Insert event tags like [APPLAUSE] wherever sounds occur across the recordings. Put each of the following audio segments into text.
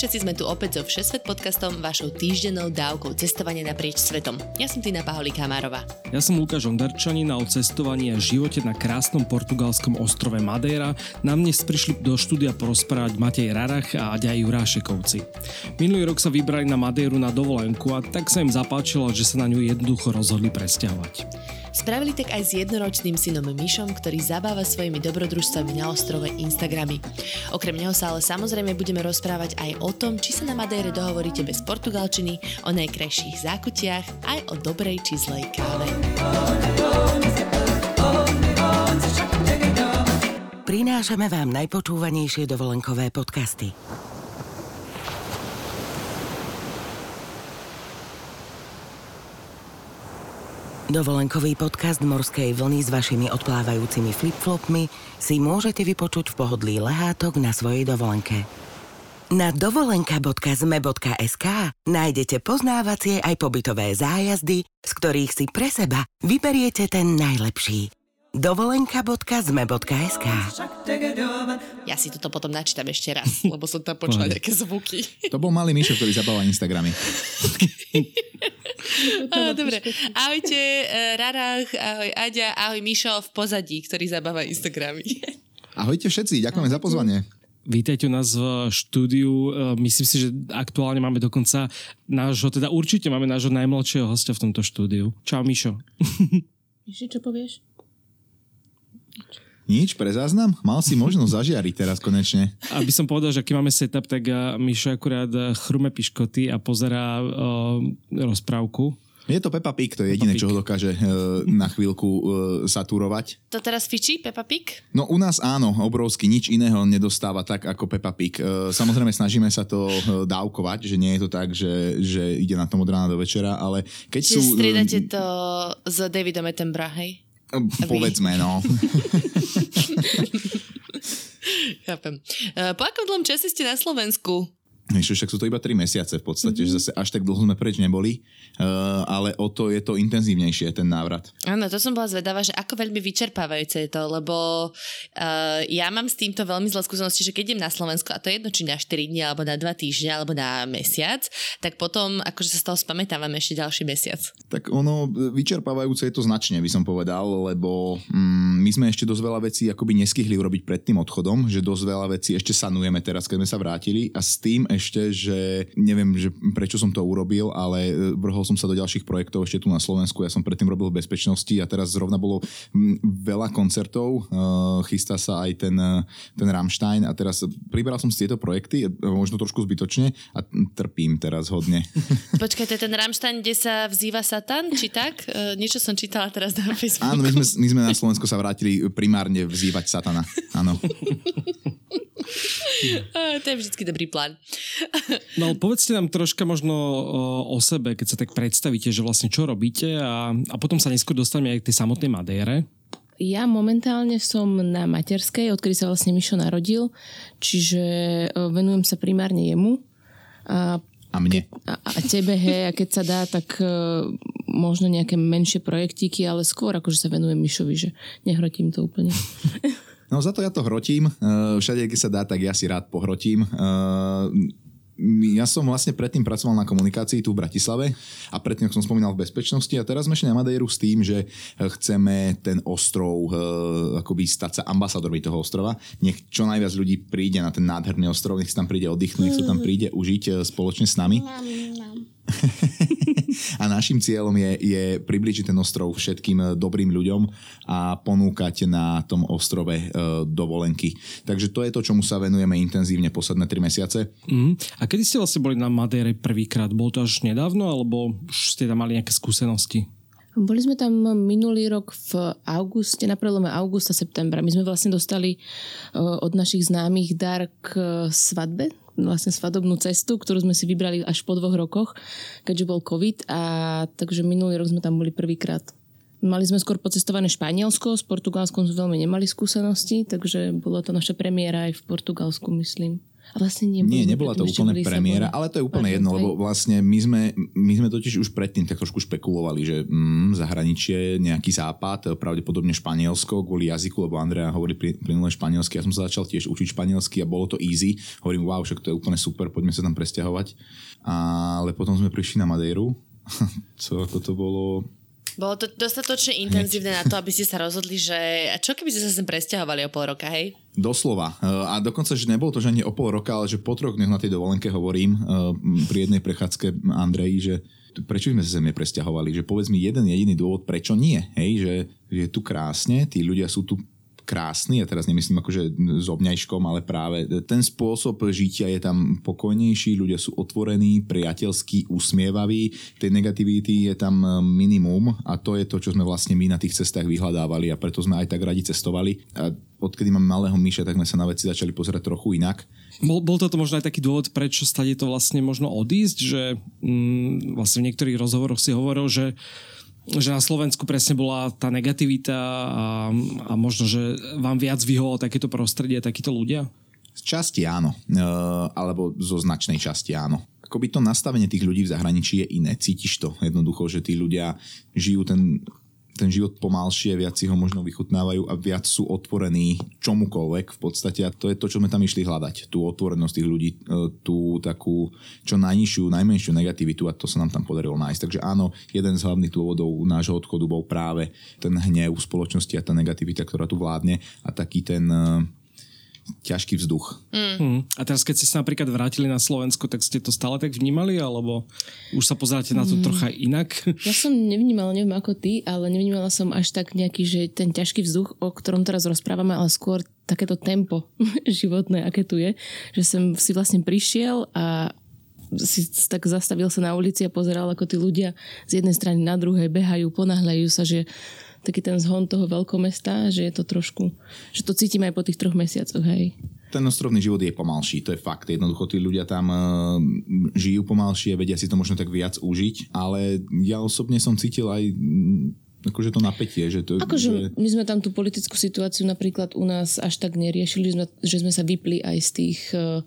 Všetci, sme tu opäť so Všesvet podcastom, vašou týždennou dávkou cestovania naprieč svetom. Ja som Tina Paholík Márová. Ja som Lukáš Ondarčanin a o cestovaní a živote na krásnom portugalskom ostrove Madeira nám dnes prišli do štúdia porozprávať Matej Rarach a Aďa Jurášekovci. Minulý rok sa vybrali na Madeiru na dovolenku a tak sa im zapáčilo, že sa na ňu jednoducho rozhodli presťahovať. Spravili tak aj s jednoročným synom Myšom, ktorý zabáva svojimi dobrodružstvami na ostrove Instagramy. Okrem neho sa ale samozrejme budeme rozprávať aj o tom, či sa na Madére dohovoríte bez portugalčiny, o najkrajších zákutiach, aj o dobrej či zlej káve. Prinášame vám najpočúvanejšie dovolenkové podcasty. Dovolenkový podcast Morskej vlny s vašimi odplávajúcimi flipflopmi si môžete vypočuť v pohodlí lehátok na svojej dovolenke. Na dovolenka.zme.sk nájdete poznávacie aj pobytové zájazdy, z ktorých si pre seba vyberiete ten najlepší. dovolenka.zme.sk Ja si toto potom načítam ešte raz, lebo som tam počula nejaké zvuky. To bol malý Mišo, ktorý zabával Instagramy. [LAUGHS] Á, Dobre, ahojte eh, Rarach, ahoj Aďa, ahoj Mišo v pozadí, ktorý zabáva Instagramy. Ahojte všetci, ďakujeme za pozvanie. Vítajte u nás v štúdiu. E, Myslím si, že aktuálne máme dokonca nášho, teda určite máme nášho najmladšieho hostia v tomto štúdiu. Čau Mišo. [LAUGHS] Ježi, čo povieš? Nič, pre záznam? Mal si možnosť [LAUGHS] zažiariť teraz konečne. Aby som povedal, že aký máme setup, tak e, Mišo akurát e, chrume piškoty a pozerá uh, rozprávku. Je to Peppa Pig, to je jediné, čo ho dokáže e, na chvíľku e, saturovať. To teraz fičí Peppa Pig? No u nás áno, obrovsky, nič iného nedostáva tak ako Peppa Pig. E, Samozrejme snažíme sa to e, dávkovať, že nie je to tak, že, že ide na tom od rána do večera, ale keď Čiže sú... striedate to s Davidom Attenborough, hej? Povedzme, no. [LAUGHS] Chápem. Eh, Po akom dlhom čase ste na Slovensku? Vieš, však sú to iba 3 mesiace v podstate, mm-hmm. že zase až tak dlho sme preč neboli, uh, ale o to je to intenzívnejšie, ten návrat. Áno, to som bola zvedavá, že ako veľmi vyčerpávajúce je to, lebo uh, ja mám s týmto veľmi zlé skúsenosti, že keď idem na Slovensko, a to je jedno, či na 4 dní, alebo na 2 týždne, alebo na mesiac, tak potom akože sa z toho spamätávam ešte ďalší mesiac. Tak ono, vyčerpávajúce je to značne, by som povedal, lebo mm, my sme ešte dosť veľa vecí akoby neskihli urobiť pred tým odchodom, že dosť veľa vecí ešte sanujeme teraz, keď sme sa vrátili a s tým ešte, že neviem, že prečo som to urobil, ale e, vrhol som sa do ďalších projektov ešte tu na Slovensku. Ja som predtým robil v bezpečnosti a teraz zrovna bolo veľa koncertov, uh, chystá sa aj ten, e, ten Rammstein a teraz priberal som si tieto projekty, e, možno trošku zbytočne a trpím teraz hodne. [LAUGHS] Počkaj, to je ten Rammstein, kde sa vzýva Satan, či tak? Niečo som čítala teraz na Facebooku. Áno, my sme, my sme na Slovensku sa vrátili primárne vzývať satana. Áno. [LAUGHS] Uh, to je vždycky dobrý plán. [LAUGHS] No povedzte nám troška možno o, o sebe, keď sa tak predstavíte, že vlastne čo robíte a, a potom sa neskôr dostaneme aj k tej samotnej Madére. Ja momentálne som na materskej, odkedy sa vlastne Mišo narodil, čiže e, venujem sa primárne jemu. A, A mne. a, a tebe, hej, a keď sa dá, tak uh, možno nejaké menšie projektíky, ale skôr akože sa venujem Mišovi, že nehrotím to úplne. [LAUGHS] No za to ja to hrotím. Eh, Všade, keď sa dá, tak ja si rád pohrotím. Eh, Ja som vlastne predtým pracoval na komunikácii tu v Bratislave a predtým, ako som spomínal, v bezpečnosti a teraz sme šli na Madeiru s tým, že chceme ten ostrov akoby stať sa ambasadormi toho ostrova. Nech čo najviac ľudí príde na ten nádherný ostrov, nech si tam príde oddychnúť, nech sa tam príde užiť spoločne s nami. [LAUGHS] A našim cieľom je, je približiť ten ostrov všetkým e, dobrým ľuďom a ponúkať na tom ostrove e, dovolenky. Takže to je to, čomu sa venujeme intenzívne posledné 3 mesiace. Mm. A kedy ste vlastne boli na Madére prvýkrát? Bolo to až nedávno, alebo už ste tam mali nejaké skúsenosti? Boli sme tam minulý rok v auguste, na prelome augusta, septembra. My sme vlastne dostali uh, od našich známych dar k svadbe, vlastne svadobnú cestu, ktorú sme si vybrali až po dvoch rokoch, keďže bol COVID a takže minulý rok sme tam boli prvýkrát. Mali sme skôr pocestované Španielsko, s Portugalskom sme veľmi nemali skúsenosti, takže bolo to naša premiéra aj v Portugalsku, myslím. A vlastne nie, Nie, nebola to úplne premiéra, ale to je úplne jedno, lebo vlastne my sme, my sme totiž už predtým tak trošku špekulovali, že mm, zahraničie, nejaký západ, pravdepodobne Španielsko kvôli jazyku, lebo Andrea hovorí plynule španielsky, ja som sa začal tiež učiť španielsky a bolo to easy. Hovorím, wow, však to je úplne super, poďme sa tam presťahovať. Ale potom sme prišli na Madeiru, [LAUGHS] co ako to bolo bolo to dostatočne intenzívne na to, aby ste sa rozhodli, že a čo keby ste sa sem presťahovali o pol roka, hej? Doslova. E, a dokonca, že nebolo to, že ani o pol roka, ale že po troch dňoch na tej dovolenke hovorím e, pri jednej prechádzke Andreji, že prečo sme sa sem presťahovali, že povedz mi jeden jediný dôvod, prečo nie, hej, že je tu krásne, tí ľudia sú tu krásny, a teraz nemyslím akože s obňajškom, ale práve ten spôsob žitia je tam pokojnejší, ľudia sú otvorení, priateľskí, usmievaví, tej negativity je tam e, minimum a to je to, čo sme vlastne my na tých cestách vyhľadávali a preto sme aj tak radi cestovali. A odkedy máme malého myša, tak sme sa na veci začali pozerať trochu inak. Bol, bol toto možno aj taký dôvod, prečo stade to vlastne možno odísť, že mm, vlastne v niektorých rozhovoroch si hovoril, že že na Slovensku presne bola tá negativita a, a možno, že vám viac vyhovalo takéto prostredie, takíto ľudia? Z časti áno, e, alebo zo značnej časti áno. Akoby to nastavenie tých ľudí v zahraničí je iné. Cítiš to jednoducho, že tí ľudia žijú ten ten život pomalšie, viac si ho možno vychutnávajú a viac sú otvorení čomukoľvek v podstate a to je to, čo sme tam išli hľadať. Tú otvorenosť tých ľudí, e, tú takú čo najnižšiu, najmenšiu negativitu a to sa nám tam podarilo nájsť. Takže áno, jeden z hlavných dôvodov nášho odchodu bol práve ten hnev spoločnosti a tá negativita, ktorá tu vládne a taký ten e, ťažký vzduch. Mm. Mm. A teraz, keď ste sa napríklad vrátili na Slovensko, tak ste to stále tak vnímali, alebo už sa pozeráte na to mm. trocha inak? Ja som nevnímala, neviem ako ty, ale nevnímala som až tak nejaký, že ten ťažký vzduch, o ktorom teraz rozprávame, ale skôr takéto tempo [LAUGHS] životné, aké tu je, že som si vlastne prišiel a si tak zastavil sa na ulici a pozeral, ako tí ľudia z jednej strany na druhej behajú, ponáhľajú sa, že taký ten zhon toho veľkomesta, že je to trošku, že to cítim aj po tých troch mesiacoch, hej. Ten ostrovný život je pomalší, to je fakt. Jednoducho tí ľudia tam uh, žijú pomalšie, vedia si to možno tak viac užiť, ale ja osobne som cítil aj mm, akože to napätie. Že to, akože že... my sme tam tú politickú situáciu napríklad u nás až tak neriešili, že sme sa vypli aj z tých uh,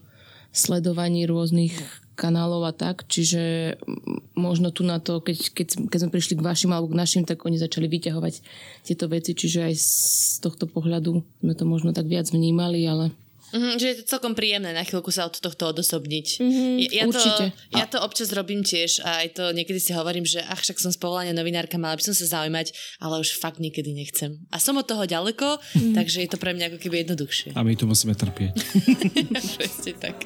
sledovaní rôznych kanálov a tak, čiže možno tu na to, keď, keď, keď sme prišli k vašim alebo k našim, tak oni začali vyťahovať tieto veci, čiže aj z tohto pohľadu sme to možno tak viac vnímali, ale... Mm-hmm, že je to celkom príjemné na chvíľku sa od tohto odosobniť. Mm-hmm, ja, určite. To, ja to občas robím tiež a aj to niekedy si hovorím, že ach, však som z povolania novinárka, mala by som sa zaujímať, ale už fakt niekedy nechcem. A som od toho ďaleko, mm-hmm. takže je to pre mňa ako keby jednoduchšie. A my tu musíme trpieť. [LAUGHS] Presne tak.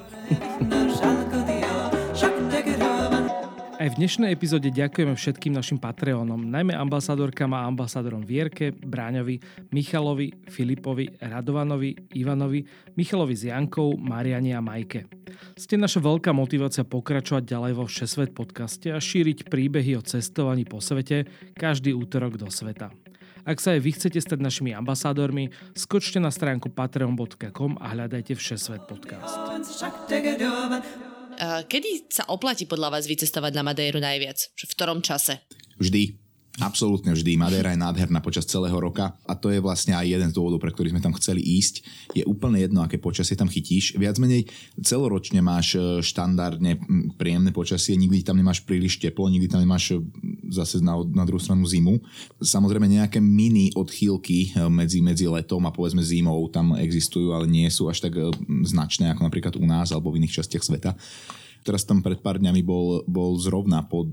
Aj v dnešnej epizóde ďakujeme všetkým našim Patreonom, najmä ambasádorkám a ambasádorom Vierke, Bráňovi, Michalovi, Filipovi, Radovanovi, Ivanovi, Michalovi s Jankou, Mariani a Majke. Ste naša veľká motivácia pokračovať ďalej vo Všesvet podcaste a šíriť príbehy o cestovaní po svete každý útorok do sveta. Ak sa aj vy chcete stať našimi ambasádormi, skočte na stránku patreon.com a hľadajte Všesvet podcast. Kedy sa oplatí podľa vás vycestovať na Madeiru najviac? V ktorom čase? Vždy. Absolútne vždy. Madeira je nádherná počas celého roka a to je vlastne aj jeden z dôvodov, pre ktorý sme tam chceli ísť. Je úplne jedno, aké počasie tam chytíš. Viac menej celoročne máš e, štandardne príjemné počasie, nikdy tam nemáš príliš teplo, nikdy tam nemáš e, zase na, na druhú stranu zimu. Samozrejme nejaké mini odchýlky e, medzi, medzi letom a povedzme zimou tam existujú, ale nie sú až tak značné ako napríklad u nás alebo v iných častiach sveta. Teraz tam pred pár dňami bol, bol zrovna pod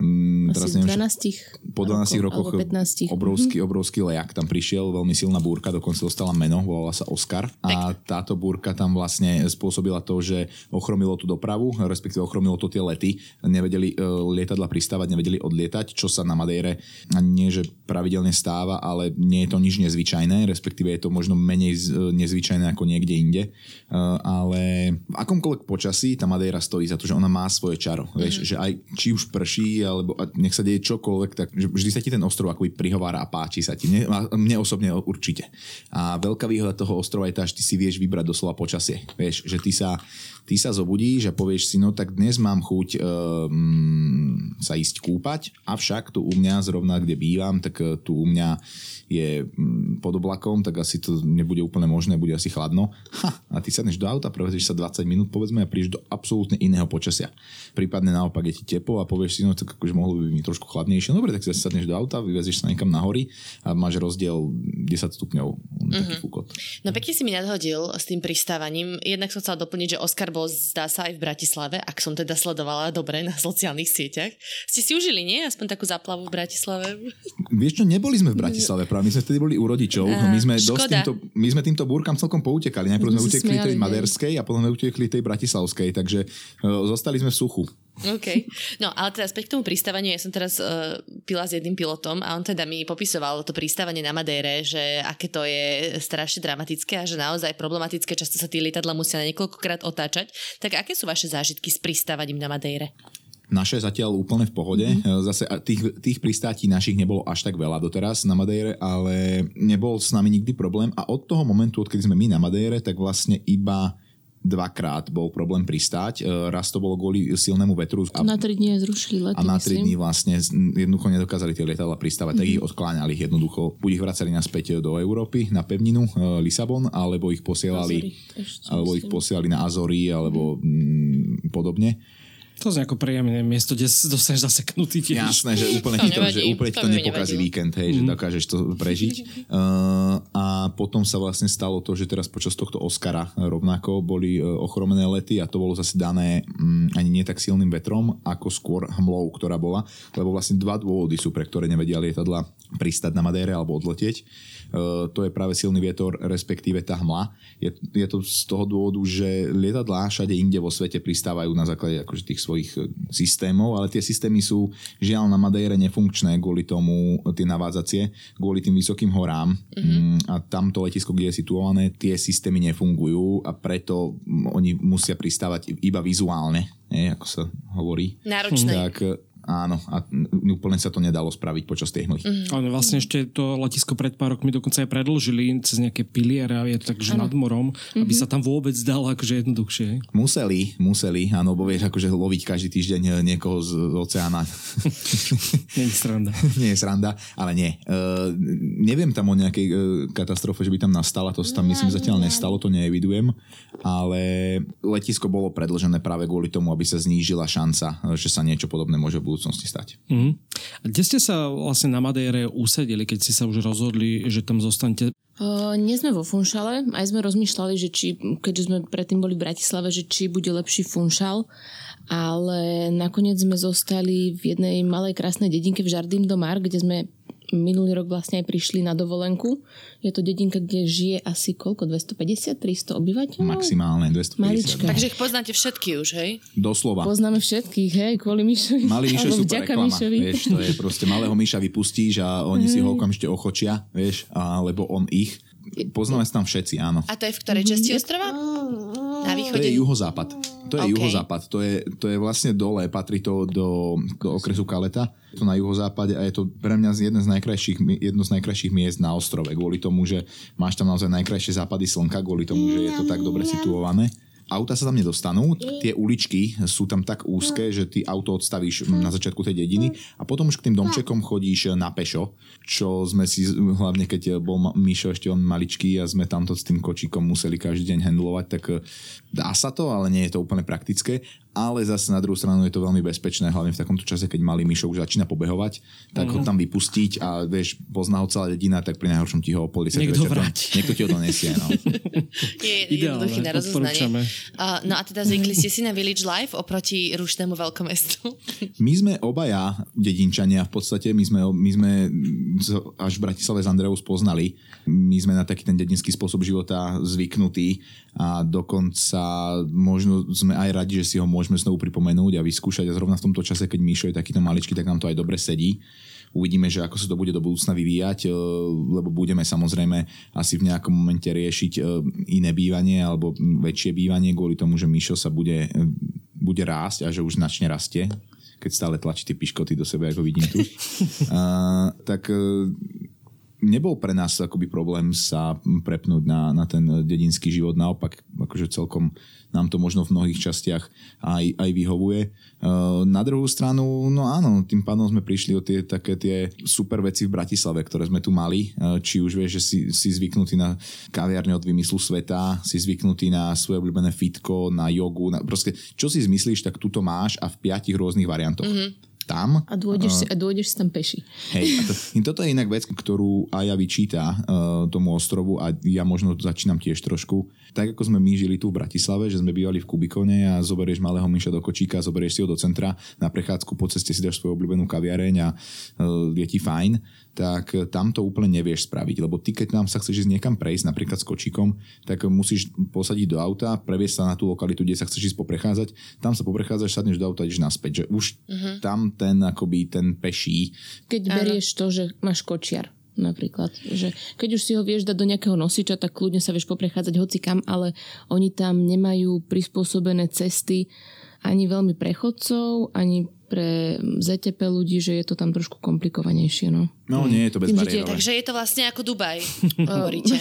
Mm, teraz neviem, 12 po 12 rokov, rokoch 15. obrovský, mhm. obrovský lejak tam prišiel, veľmi silná búrka, dokonca dostala meno, volala sa Oscar a táto búrka tam vlastne spôsobila to, že ochromilo tú dopravu, respektíve ochromilo to tie lety, nevedeli uh, lietadla pristávať, nevedeli odlietať, čo sa na Madeire nie, že pravidelne stáva, ale nie je to nič nezvyčajné, respektíve je to možno menej nezvyčajné ako niekde inde, ale v akomkoľvek počasí tá Madeira stojí za to, že ona má svoje čaro, mm. vieš, že aj či už prší, alebo nech sa deje čokoľvek, tak vždy sa ti ten ostrov akoby prihovára a páči sa ti. Mne, mne osobne určite. A veľká výhoda toho ostrova je tá, že ty si vieš vybrať doslova počasie. Vieš, že ty sa, ty sa zobudíš a povieš si, no tak dnes mám chuť um, sa ísť kúpať, avšak tu u mňa zrovna, kde bývam, tak eh, tu u mňa je mm, pod oblakom, tak asi to nebude úplne možné, bude asi chladno. Ha, a ty sadneš do auta, prevezeš sa 20 minút povedzme a prídeš do absolútne iného počasia. Prípadne naopak je ti teplo a povieš si, no tak akože mohlo by byť trošku chladnejšie. No dobre, tak si sadneš do auta, vyvezieš sa niekam na hory a máš rozdiel 10 stupňov. Mm-hmm. No pekne si mi nadhodil s tým pristávaním. Jednak som chcela doplniť, že Oscar bol zdá sa aj v Bratislave, ak som teda sledovala dobre na sociálnych sieťach. Ste si užili, nie? Aspoň takú záplavu v Bratislave? Vieš čo, neboli sme v Bratislave práve my sme vtedy boli u rodičov. Uh, my, sme dosť týmto, my sme týmto búrkam celkom poutekali. Najprv sme utekli tej maderskej a potom sme utekli tej bratislavskej, takže uh, zostali sme v suchu. OK. No, ale teda späť k tomu pristávaniu, ja som teraz uh, pila s jedným pilotom a on teda mi popisoval to pristávanie na Madére, že aké to je strašne dramatické a že naozaj problematické, často sa tie lietadla musia na niekoľkokrát otáčať. Tak aké sú vaše zážitky s pristávaním na Madére? Naše zatiaľ úplne v pohode. Mm-hmm. Zase tých, tých pristátí našich nebolo až tak veľa doteraz na Madeire, ale nebol s nami nikdy problém a od toho momentu, odkedy sme my na Madeire, tak vlastne iba dvakrát bol problém pristáť. E, raz to bolo kvôli silnému vetru. A, na tri dní zrušili lety, A na tri dní vlastne jednoducho nedokázali tie lietadla pristávať, mm-hmm. tak mhm. ich odkláňali jednoducho. Buď ich vracali naspäť do Európy, na pevninu e, Lisabon, alebo ich posielali, alebo ich posielali na Azory, alebo mm. podobne. To je ako príjemné miesto, kde dostaneš zaseknutý tiež. Jasné, že úplne ti to, že úplne to, to nepokazí víkend, hej, mm. že dokážeš to prežiť. Uh, [LAUGHS] a potom sa vlastne stalo to, že teraz počas tohto Oscara rovnako boli uh, ochromené lety a to bolo zase dané um, ani nie tak silným vetrom, ako skôr hmlou, ktorá bola. Lebo vlastne dva dôvody sú, pre ktoré nevedia lietadla pristať na Madére alebo odletieť. Uh, to je práve silný vietor, respektíve tá hmla. Je, je to z toho dôvodu, že lietadlá všade inde vo svete pristávajú na základe akože tých svojich svojich e, systémov, ale tie systémy sú žiaľ na Madeire nefunkčné kvôli tomu, tie navádzacie, kvôli tým vysokým horám mm-hmm. a tamto letisko, kde je situované, tie systémy nefungujú a preto oni musia pristávať iba vizuálne, nie, ako sa hovorí. Náročné. Tak Áno, a úplne sa to nedalo spraviť počas tej hmly. Mm. Ale vlastne ešte to letisko pred pár rokmi dokonca aj predlžili cez nejaké piliere a je to takže nad morom, mm-hmm. aby sa tam vôbec dalo akože jednoduchšie. Museli, museli, áno, bo vieš akože loviť každý týždeň eh, niekoho z oceána. [LAUGHS] nie je sranda. [LAUGHS] nie je sranda, ale nie. Uh, neviem tam o nejakej uh, katastrofe, že by tam nastala, to tam myslím zatiaľ nestalo, to neevidujem, ale letisko bolo predlžené práve kvôli tomu, aby sa znížila šanca, že sa niečo podobné môže v budúcnosti stať. Mm. A kde ste sa vlastne na Madére usedili, keď ste sa už rozhodli, že tam zostanete? Uh, nie sme vo Funšale, aj sme rozmýšľali, že či, keďže sme predtým boli v Bratislave, že či bude lepší Funšal, ale nakoniec sme zostali v jednej malej krásnej dedinke v Žardín do Mar, kde sme minulý rok vlastne aj prišli na dovolenku. Je to dedinka, kde žije asi koľko? 250-300 obyvateľov? Maximálne 250. Malička. Takže ich poznáte všetky už, hej? Doslova. Poznáme všetkých, hej, kvôli Myšovi. Malý Myšo je super reklama. Myšovi. Vieš, to je proste malého Myša vypustíš a oni si ho okamžite ochočia, vieš, alebo on ich. Poznáme sa tam všetci, áno. A to je v ktorej časti ostrova? Na východe? To je juhozápad. To je okay. juhozápad. To je, to je vlastne dole, patrí to do, do okresu Kaleta. Je to na juhozápade a je to pre mňa jedno z najkrajších, jedno z najkrajších miest na ostrove. Kvôli tomu, že máš tam naozaj najkrajšie západy slnka, kvôli tomu, že je to tak dobre situované auta sa tam nedostanú, tie uličky sú tam tak úzke, že ty auto odstavíš na začiatku tej dediny a potom už k tým domčekom chodíš na pešo, čo sme si, hlavne keď bol Mišo ešte on maličký a sme tamto s tým kočíkom museli každý deň handlovať, tak eh, dá sa to, ale nie je to úplne praktické ale zase na druhú stranu je to veľmi bezpečné, hlavne v takomto čase, keď malý myšok už začína pobehovať, tak uh-huh. ho mhm. tam vypustiť a vieš, pozná ho celá dedina, tak pri najhoršom ti ho o pol Niekto večer, niekto ti ho donesie. No. [LAUGHS] je jednoduchý na rozoznanie. Uh, no a teda zvykli ste si na Village Life oproti rušnému veľkomestu? [LAUGHS] my sme obaja dedinčania v podstate, my sme, my sme až v Bratislave z Andreou spoznali. My sme na taký ten dedinský spôsob života zvyknutí a dokonca možno sme aj radi, že si ho môžeme znovu pripomenúť a vyskúšať a zrovna v tomto čase, keď Mišo je takýto maličký, tak nám to aj dobre sedí. Uvidíme, že ako sa to bude do budúcna vyvíjať, e, lebo budeme samozrejme asi v nejakom momente riešiť e, iné bývanie alebo väčšie bývanie kvôli tomu, že Mišo sa bude, e, bude rásť a že už značne rastie keď stále tlačí tie piškoty do seba, ako vidím tu. [LAUGHS] uh, tak nebol pre nás akoby problém sa prepnúť na, na ten dedinský život. Naopak, akože celkom nám to možno v mnohých častiach aj, aj vyhovuje. Na druhú stranu, no áno, tým pádom sme prišli o tie také tie super veci v Bratislave, ktoré sme tu mali. Či už vieš, že si, si zvyknutý na kaviarne od vymyslu sveta, si zvyknutý na svoje obľúbené fitko, na jogu, na, proste čo si zmyslíš, tak tuto máš a v piatich rôznych variantoch. Mm-hmm tam. A dôjdeš, si, a dôjdeš si tam peši. Hej, to, [LAUGHS] toto je inak vec, ktorú Aja vyčíta uh, tomu ostrovu a ja možno začínam tiež trošku. Tak ako sme my žili tu v Bratislave, že sme bývali v Kubikone a zoberieš malého myša do kočíka, zoberieš si ho do centra, na prechádzku po ceste si dáš svoju obľúbenú kaviareň a uh, je ti fajn tak tam to úplne nevieš spraviť, lebo ty keď nám sa chceš ísť niekam prejsť, napríklad s kočíkom, tak musíš posadiť do auta, previesť sa na tú lokalitu, kde sa chceš ísť poprechádzať, tam sa poprechádzaš, sadneš do auta, ideš naspäť, že už uh-huh. tam ten akoby ten peší. Keď berieš to, že máš kočiar napríklad. Že keď už si ho vieš dať do nejakého nosiča, tak kľudne sa vieš poprechádzať hoci kam, ale oni tam nemajú prispôsobené cesty ani veľmi prechodcov, ani pre ZTP ľudí, že je to tam trošku komplikovanejšie. No, no nie je to bezbariérové. Takže je to vlastne ako Dubaj, [LAUGHS] hovoríte.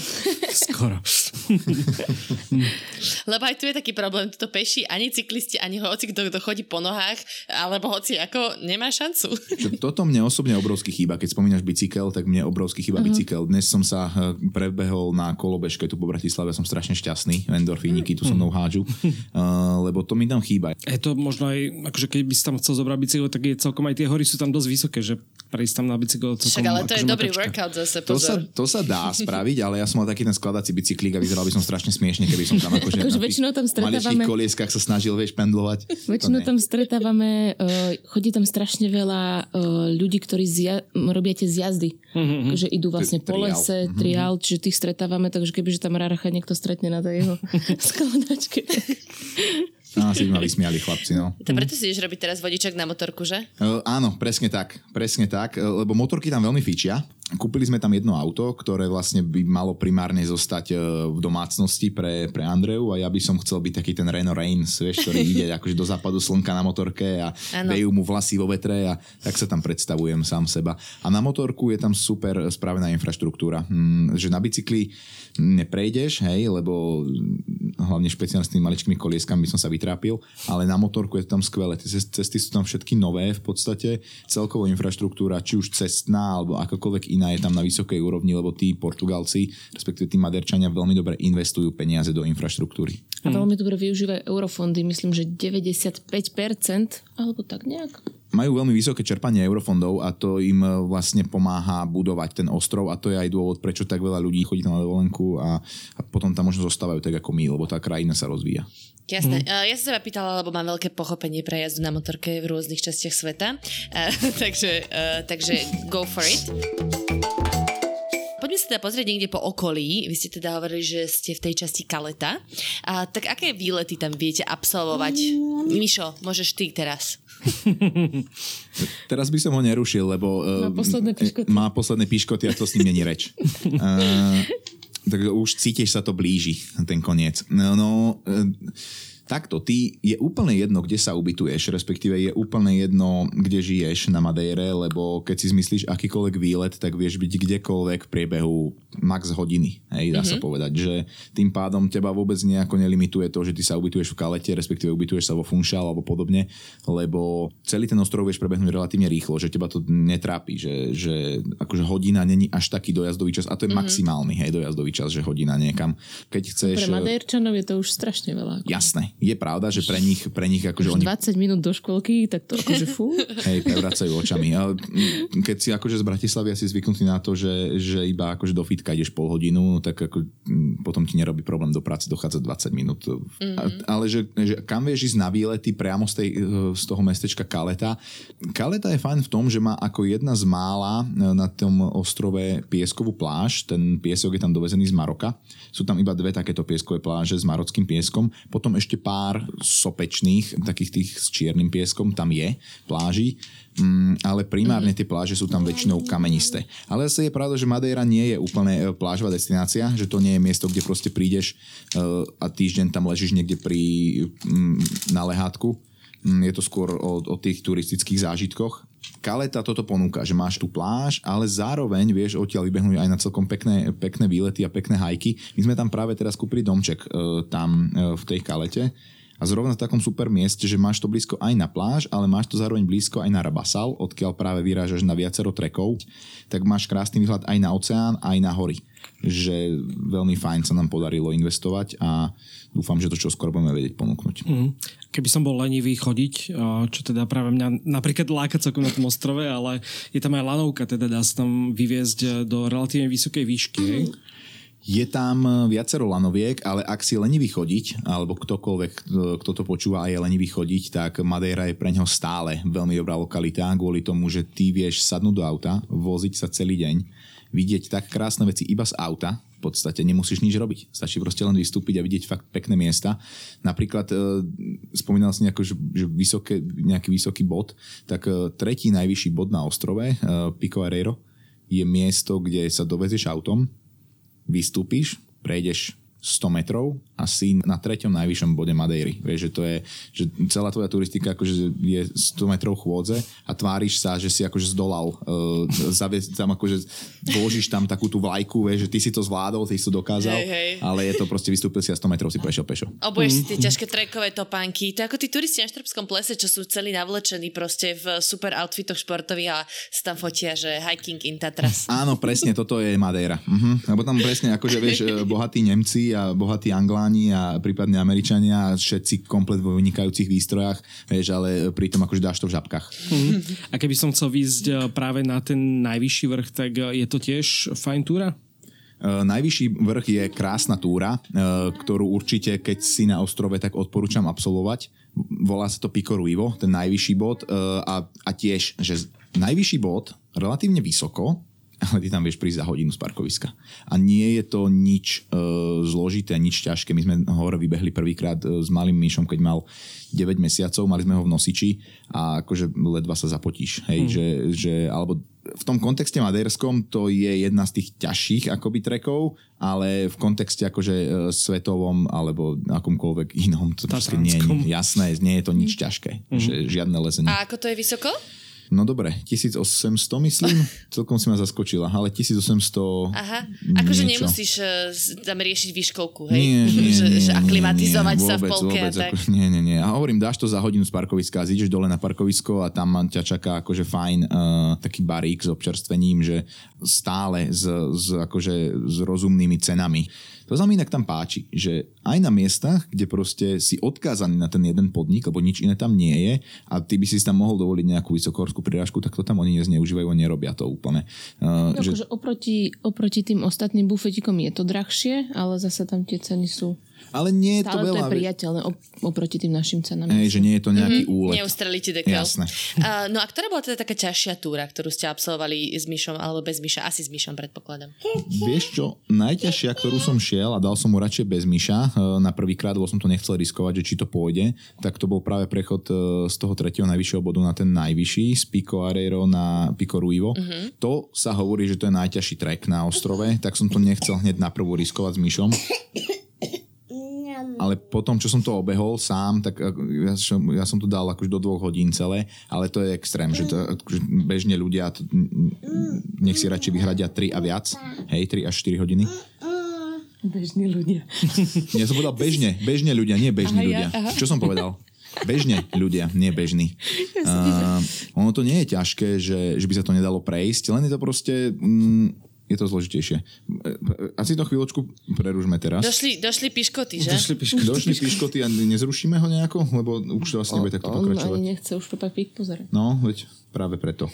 Skoro. [LAUGHS] Lebo aj tu je taký problém, to peši ani cyklisti, ani hoci kto, kto chodí po nohách, alebo hoci ako, nemá šancu. Toto mne osobne obrovský chýba. Keď spomínaš bicykel, tak mne obrovský chýba uh-huh. bicykel. Dnes som sa eh, prebehol na kolobežke tu po Bratislave, som strašne šťastný. Endorfíniky tu so mnou hádžu, uh, lebo to mi tam chýba. Je to možno aj, akože keď by si tam chcel zobrať bicykel, tak je celkom aj tie hory sú tam dosť vysoké, že prejsť tam na bicykel Však ale to je akože dobrý makačka. workout zase, To sa, to sa dá [LAUGHS] spraviť, ale ja som mal taký ten skladací bicyklík a vyzeral by som strašne smiešne, keby som tam akože [LAUGHS] Akože na väčšinou tam stretávame- kolieskách sa snažil, vieš, pendlovať. [LAUGHS] Väčšinou tam stretávame, uh, chodí tam strašne veľa uh, ľudí, ktorí zja- robia tie zjazdy. Mm-hmm. Že idú vlastne po lese, triál, čiže tých stretávame, takže kebyže tam Raracha niekto stretne na tej jeho skladačke. Á, si ma vysmiali chlapci, no. To preto si ideš robiť teraz vodičak na motorku, že? Uh, áno, presne tak, presne tak, uh, lebo motorky tam veľmi fičia. Kúpili sme tam jedno auto, ktoré vlastne by malo primárne zostať uh, v domácnosti pre, pre Andreu a ja by som chcel byť taký ten Renault Reigns, vieš, ktorý [LAUGHS] ide akože do západu slnka na motorke a Áno. vejú mu vlasy vo vetre a tak sa tam predstavujem sám seba. A na motorku je tam super spravená infraštruktúra, hm, že na bicykli neprejdeš, hej, lebo hlavne špeciálne s tými maličkými kolieskami som sa vytrápil, ale na motorku je to tam skvelé. Tie cest- cesty sú tam všetky nové v podstate. Celkovo infraštruktúra, či už cestná alebo akokoľvek iná je tam na vysokej úrovni, lebo tí Portugalci, respektíve tí Maderčania veľmi dobre investujú peniaze do infraštruktúry. A veľmi dobre využívajú eurofondy, myslím, že 95%, alebo tak nejak. Majú veľmi vysoké čerpanie eurofondov a to im e, vlastne pomáha budovať ten ostrov a to je aj dôvod, prečo tak veľa ľudí chodí tam na dovolenku a, a potom tam možno zostávajú tak ako my, lebo tá krajina sa rozvíja. Jasné. Mm. Ja sa seba pýtala, lebo mám veľké pochopenie pre jazdu na motorke v rôznych častiach sveta. Uh, [LAUGHS] takže, takže go for it. Teda pozrieť niekde po okolí. Vy ste teda hovorili, že ste v tej časti Kaleta. A, tak aké výlety tam viete absolvovať? Mišo, môžeš ty teraz. [LAUGHS] Teraz by som ho nerušil, lebo Má e, posledné piškoty. má posledné piškoty a to s ním není reč. [LAUGHS] Uh, takže už cítiš sa to blíži, ten koniec. No, no uh, takto, ty je úplne jedno, kde sa ubytuješ, respektíve je úplne jedno, kde žiješ na Madeire, lebo keď si zmyslíš akýkoľvek výlet, tak vieš byť kdekoľvek v priebehu max hodiny, hej, dá mm-hmm. sa povedať, že tým pádom teba vôbec nejako nelimituje to, že ty sa ubytuješ v Kalete, respektíve ubytuješ sa vo Funchal alebo podobne, lebo celý ten ostrov vieš prebehnúť relatívne rýchlo, že teba to netrápi, že, že akože hodina není až taký dojazdový čas a to je mm-hmm. maximálny, hej, dojazdový čas, že hodina niekam. Keď chceš... Pre Madejrčanov je to už strašne veľa. Jasné, je pravda, že pre nich, pre nich akože Už oni 20 minút do školky, tak to akože fú. [LAUGHS] hej, prevracajú očami. Ale keď si akože z Bratislavy asi zvyknutý na to, že, že iba akože do fitka ideš pol hodinu, tak ako, mm, potom ti nerobí problém do práce dochádzať 20 minút. Mm-hmm. Ale že, že kam vieš ísť na výlety priamo z, tej, z toho mestečka Kaleta. Kaleta je fajn v tom, že má ako jedna z mála na tom ostrove pieskovú pláž. Ten piesok je tam dovezený z Maroka. Sú tam iba dve takéto pieskové pláže s marockým pieskom. Potom ešte pár sopečných, takých tých s čiernym pieskom tam je pláži. Mm, ale primárne tie pláže sú tam väčšinou kamenisté. Ale zase je pravda, že Madeira nie je úplne e, plážová destinácia, že to nie je miesto, kde proste prídeš e, a týždeň tam ležíš niekde pri, mm, na lehátku Mm, Je to skôr o, o tých turistických zážitkoch. Kaleta toto ponúka, že máš tú pláž, ale zároveň vieš odtiaľ vybehnúť aj na celkom pekné, pekné výlety a pekné hajky. My sme tam práve teraz kúpili domček e, tam e, v tej kalete a zrovna v takom super mieste, že máš to blízko aj na pláž, ale máš to zároveň blízko aj na Rabasal, odkiaľ práve vyrážaš na viacero trekov, tak máš krásny výhľad aj na oceán, aj na hory. Že veľmi fajn sa nám podarilo investovať a dúfam, že to čo skoro budeme vedieť ponúknuť. Mm. Keby som bol lenivý chodiť, čo teda práve mňa napríklad láka celkom na tom ostrove, ale je tam aj lanovka, teda dá sa tam vyviezť do relatívne vysokej výšky. hej? Je tam viacero lanoviek, ale ak si lenivý chodiť, alebo ktokoľvek, kto to počúva a je lenivý chodiť, tak Madeira je pre ňoho stále veľmi dobrá lokalita kvôli tomu, že ty vieš sadnúť do auta, voziť sa celý deň, vidieť tak krásne veci iba z auta, v podstate nemusíš nič robiť. Stačí proste len vystúpiť a vidieť fakt pekné miesta. Napríklad e, spomínal si nejako, že, že vysoké, nejaký vysoký bod, tak e, tretí najvyšší bod na ostrove, e, Pico Arreiro, je miesto, kde sa dovezieš autom, vystúpiš, prejdeš 100 metrov a si na treťom najvyššom bode Madeiry. Vieš, že to je, že celá tvoja turistika akože je 100 metrov chôdze a tváriš sa, že si akože zdolal. Uh, zavies, tam akože vložíš tam takú tú vlajku, vieš, že ty si to zvládol, ty si to dokázal, Hej, hej. ale je to proste vystúpil si a 100 metrov si prešiel pešo. Obuješ si tie ťažké trekové topánky. To je ako tí turisti na Štrbskom plese, čo sú celí navlečení proste v super outfitoch športových a sa tam fotia, že hiking in Tatras. Áno, presne, toto je Madeira. Uh-huh. Lebo tam presne akože, vieš, e, bohatí Nemci a bohatí Angláni a prípadne Američania a všetci komplet vo vynikajúcich výstrojach, vieš, ale pritom akože dáš to v žabkách. Mm. A keby som chcel výjsť e, práve na ten najvyšší vrch, tak e, je to tiež fajn túra? Uh, najvyšší vrch je krásna túra, uh, ktorú určite, keď si na ostrove, tak odporúčam absolvovať. Volá sa to Pico Ruivo, ten najvyšší bod uh, a, a tiež, že najvyšší bod, relatívne vysoko, ale ty tam vieš prísť za hodinu z parkoviska. A nie je to nič uh, zložité, nič ťažké. My sme hore vybehli prvýkrát uh, s malým myšom, keď mal 9 mesiacov, mali sme ho v nosiči a akože ledva sa zapotíš. Hej, že, že, alebo v tom kontexte madérskom to je jedna z tých ťažších akoby trekov, ale v kontexte akože e, svetovom alebo akomkoľvek inom to nie, nie, jasné, nie je to nič ťažké. Že žiadne lezenie. A ako to je vysoko? No dobre, 1800 myslím, [LAUGHS] celkom si ma zaskočila, ale 1800 Aha. Akože nemusíš eh, tam riešiť výškovku, hej? Nie, nie, [LAUGHS] že, nie, že nie, aklimatizovať nie, sa v polke vôbec, a tak. Ako, nie, nie, nie. A hovorím, dáš to za hodinu z parkoviska a zídeš dole na parkovisko a tam ťa čaká akože fajn uh, taký barík s občerstvením, že stále s, s, akože, s rozumnými cenami. To sa mi inak tam páči, že aj na miestach, kde proste si odkázaný na ten jeden podnik, lebo nič iné tam nie je a ty by si tam mohol dovoliť nejakú vysokohorskú prirážku, tak to tam oni nezneužívajú a nerobia to úplne. Uh, že, Akože oproti, oproti tým ostatným bufetikom je to drahšie, ale zase tam tie ceny sú ale nie je to stále to, veľa. je vieš. priateľné op- oproti tým našim cenám. Hej, že nie je to nejaký mm-hmm. úlet. Neustrelí ti dekel. Jasné. Uh, no a ktorá bola teda taká ťažšia túra, ktorú ste absolvovali s Myšom alebo bez Myša? Asi s Myšom, predpokladám. Vieš čo, najťažšia, ktorú som šiel a dal som mu radšej bez myša, e, na prvýkrát, lebo som to nechcel riskovať, že či to pôjde, tak to bol práve prechod e, z toho tretieho najvyššieho bodu na ten najvyšší, z Pico Arreiro na Pico Ruivo. Uh-huh. To sa hovorí, že to je najťažší trek na ostrove, tak som to nechcel hneď na prvú riskovať s myšom. Ale potom, čo som to obehol sám, tak ako, ja som, ja som to dal akože do dvoch hodín celé, ale to je extrém, že to, akože bežne ľudia to, nech si radšej vyhradia 3 a viac, hej, 3 až 4 hodiny. Bežní ľudia. [LAUGHS] Ja som povedal bežne, bežne ľudia, nie bežní Aha, ja- ľudia. aha. Čo som povedal? Bežne ľudia, nie bežní. Uh, ono to nie je ťažké, že, že by sa to nedalo prejsť, len je to proste... Mm, je to zložitejšie. E, Asi to chvíľočku preružme teraz. Došli, došli piškoty, že? Došli pišky. Došli piškoty a nezrušíme ho nejako? Lebo už to asi nebude takto On pokračovať. ani nechce už to papík pozerať. No, veď práve preto.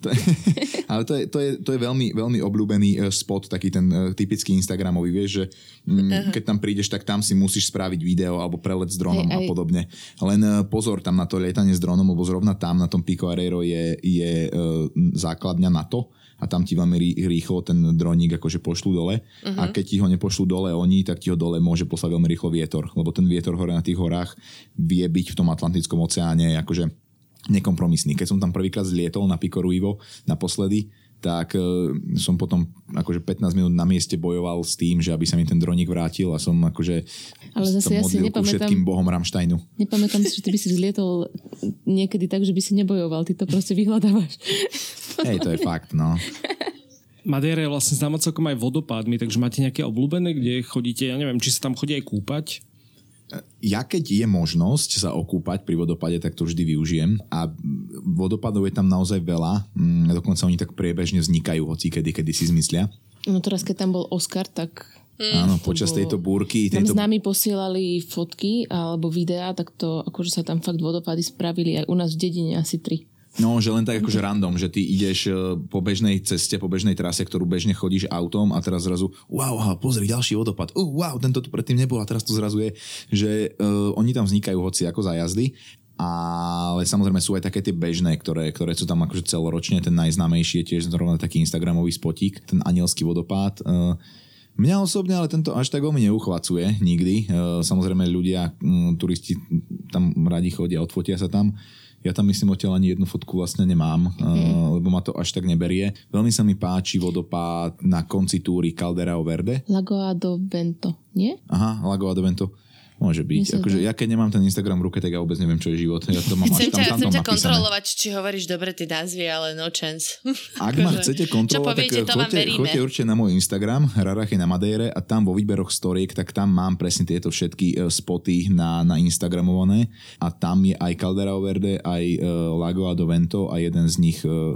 To je, [LAUGHS] ale to je, to, je, to je veľmi, veľmi obľúbený eh, spot, taký ten typický Instagramový, vieš, že mm, keď tam prídeš, tak tam si musíš spraviť video alebo prelet s dronom Hej, a aj- podobne. Len pozor tam na to lietanie s dronom, lebo zrovna tam na tom Pico Arreiro je, je eh, základňa na to a tam ti veľmi rý- rýchlo ten droník akože pošlú dole uh-huh. a keď ti ho nepošlú dole oni, tak ti ho dole môže poslať veľmi rýchlo vietor, lebo ten vietor hore na tých horách vie byť v tom Atlantickom oceáne akože nekompromisný. Keď som tam prvýkrát zlietol na Pico Ruivo naposledy, tak uh, som potom akože 15 minút na mieste bojoval s tým, že aby sa mi ten droník vrátil a som akože Ale zase ja si nepamätám, všetkým bohom Ramštajnu. Nepamätám si, že ty by si zlietol niekedy tak, že by si nebojoval, ty to proste vyhľadávaš. Hej, to je fakt, no. Madeira je vlastne známa celkom aj vodopádmi, takže máte nejaké obľúbené, kde chodíte, ja neviem, či sa tam chodí aj kúpať? ja keď je možnosť sa okúpať pri vodopade, tak to vždy využijem a vodopadov je tam naozaj veľa, mm, dokonca oni tak priebežne vznikajú, hoci kedy, kedy si zmyslia. No teraz, keď tam bol Oscar, tak Mm. Áno, počas tejto búrky. Tejto... Nám s nami posielali fotky alebo videá, tak to akože sa tam fakt vodopady spravili aj u nás v dedine asi tri. No, že len tak akože random, že ty ideš e, po bežnej ceste, po bežnej trase, ktorú bežne chodíš autom a teraz zrazu, wow, pozri, ďalší vodopad, uh, wow, tento tu predtým nebol a teraz to zrazu je, že uh, oni tam vznikajú hoci ako za jazdy ale samozrejme sú aj také tie bežné, ktoré, ktoré sú tam akože celoročne, ten najznámejší je tiež zrovna taký Instagramový spotík, ten anielský vodopád. E, mňa osobne ale tento až tak veľmi neuchvacuje nikdy. Samozrejme ľudia, turisti tam radi chodia, odfotia sa tam ja tam myslím odtiaľ ani jednu fotku vlastne nemám, mm. uh, lebo ma to až tak neberie. Veľmi sa mi páči vodopád na konci túry Caldera Verde. Lagoa do Vento, nie? Aha, Lagoa do Vento. Môže byť. Akože, ja keď nemám ten Instagram v ruke, tak ja vôbec neviem, čo je život. Ja to mám [LAUGHS] chcem až tam, ťa, tam chcem ťa kontrolovať, či hovoríš dobre tie názvy, ale no chance. Ak ma [LAUGHS] chcete kontrolovať, poviete, tak choďte, choďte určite na môj Instagram, Rarachy na Madeire a tam vo výberoch storiek, tak tam mám presne tieto všetky e, spoty na, na Instagramované a tam je aj Caldera Verde, aj uh, Lago do Vento a jeden z nich uh,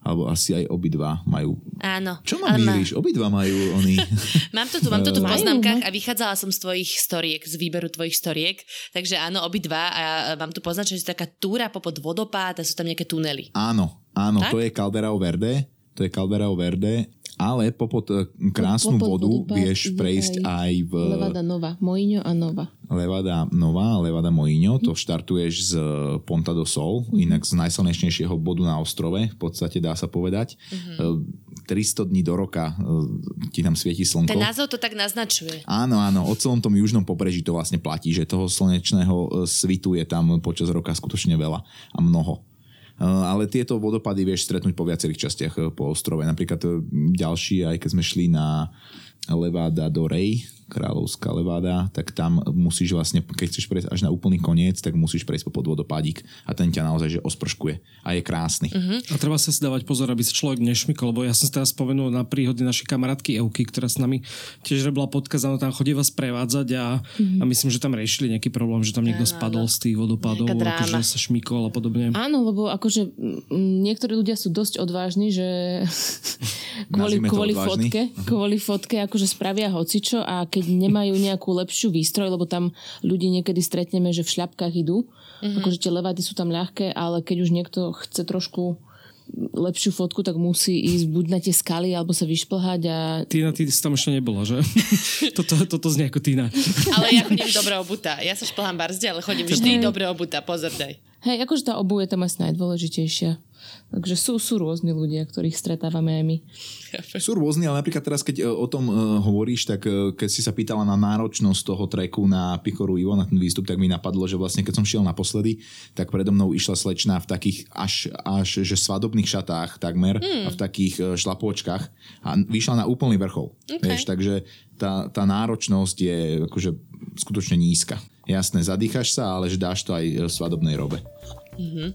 alebo asi aj obidva majú. Áno. Čo ma míriš? Ma... Obidva majú oni. [LAUGHS] mám to tu, mám to tu v poznámkach a vychádzala som z tvojich storiek, z výberu tvojich storiek, takže áno, obidva a mám tu poznačené, že je taká túra popod vodopád a sú tam nejaké tunely. Áno, áno, tak? to je Calderao Verde, to je Calderao Verde ale popod e, krásnu popod vodu vieš prejsť aj, aj v... Levada Nova, Mojiňo a Nova. Levada Nova, Levada Mojiňo, to štartuješ z Ponta do Sol, mm-hmm. inak z najsilnejšejšieho bodu na ostrove, v podstate dá sa povedať. Mm-hmm. 300 dní do roka ti tam svieti slnko. Ten názov to tak naznačuje. Áno, áno, o celom tom južnom pobreží to vlastne platí, že toho slnečného svitu je tam počas roka skutočne veľa a mnoho. Eh, ale tieto vodopady vieš stretnúť po viacerých častiach eh, po ostrove. Napríklad eh, ďalší, aj keď sme šli na Levada do Rej, kráľovská leváda, tak tam musíš vlastne, keď chceš prejsť až na úplný koniec, tak musíš prejsť po podvodopádík a ten ťa naozaj že osprškuje a je krásny. Uh-huh. A treba sa si dávať pozor, aby sa človek nešmykol, lebo ja som teraz spomenul na príhody našej kamarátky Euky, ktorá s nami tiež robila podkaz, ona tam chodí vás prevádzať a, uh-huh. a myslím, že tam riešili nejaký problém, že tam niekto ano, spadol z tých vodopádov, akože sa šmykol a podobne. Áno, lebo akože niektorí ľudia sú dosť odvážni, že [LAUGHS] kvôli, kvôli fotke, kvôli fotke akože spravia hocičo a keď keď nemajú nejakú lepšiu výstroj, lebo tam ľudí niekedy stretneme, že v šľapkách idú. Mm-hmm. Akože tie levady sú tam ľahké, ale keď už niekto chce trošku lepšiu fotku, tak musí ísť buď na tie skaly, alebo sa vyšplhať a... Týna, ty si tam ešte nebola, že? [LAUGHS] toto, toto znie ako Týna. ale ja chodím dobre obutá. Ja sa šplhám barzde, ale chodím vždy dobre obutá. Pozor daj. Hej, akože tá obu je tam asi najdôležitejšia. Takže sú, sú rôzni ľudia, ktorých stretávame aj my. Sú rôzni, ale napríklad teraz, keď e, o tom uh, hovoríš, tak uh, keď si sa pýtala na náročnosť toho treku na Pichoru Ivo, na ten výstup, tak mi napadlo, že vlastne keď som šiel naposledy, tak predo mnou išla slečna v takých až, až že svadobných šatách takmer hmm. a v takých šlapôčkach a vyšla na úplný vrchol. Okay. Vieš, takže tá, tá náročnosť je akože skutočne nízka. Jasné, zadýchaš sa, ale že dáš to aj v svadobnej robe. Mm-hmm.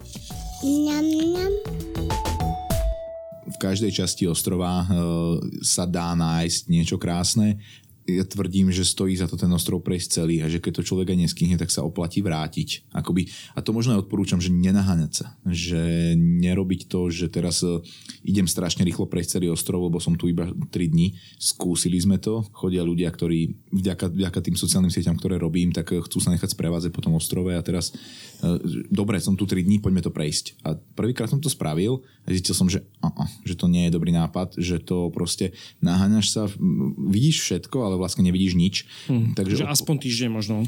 V každej časti ostrova uh, sa dá nájsť niečo krásne ja tvrdím, že stojí za to ten ostrov prejsť celý a že keď to človek aj neskyhne, tak sa oplatí vrátiť. Akoby, a to možno aj odporúčam, že nenaháňať sa. Že nerobiť to, že teraz e, idem strašne rýchlo prejsť celý ostrov, lebo som tu iba 3 dní. Skúsili sme to. Chodia ľudia, ktorí vďaka, vďaka tým sociálnym sieťam, ktoré robím, tak e, chcú sa nechať sprevázať po tom ostrove a teraz e, dobre, som tu 3 dní, poďme to prejsť. A prvýkrát som to spravil a zistil som, že, uh-uh, že to nie je dobrý nápad, že to proste naháňaš sa, vidíš všetko, ale vlastne nevidíš nič. Hmm. Takže že aspoň týždeň možno.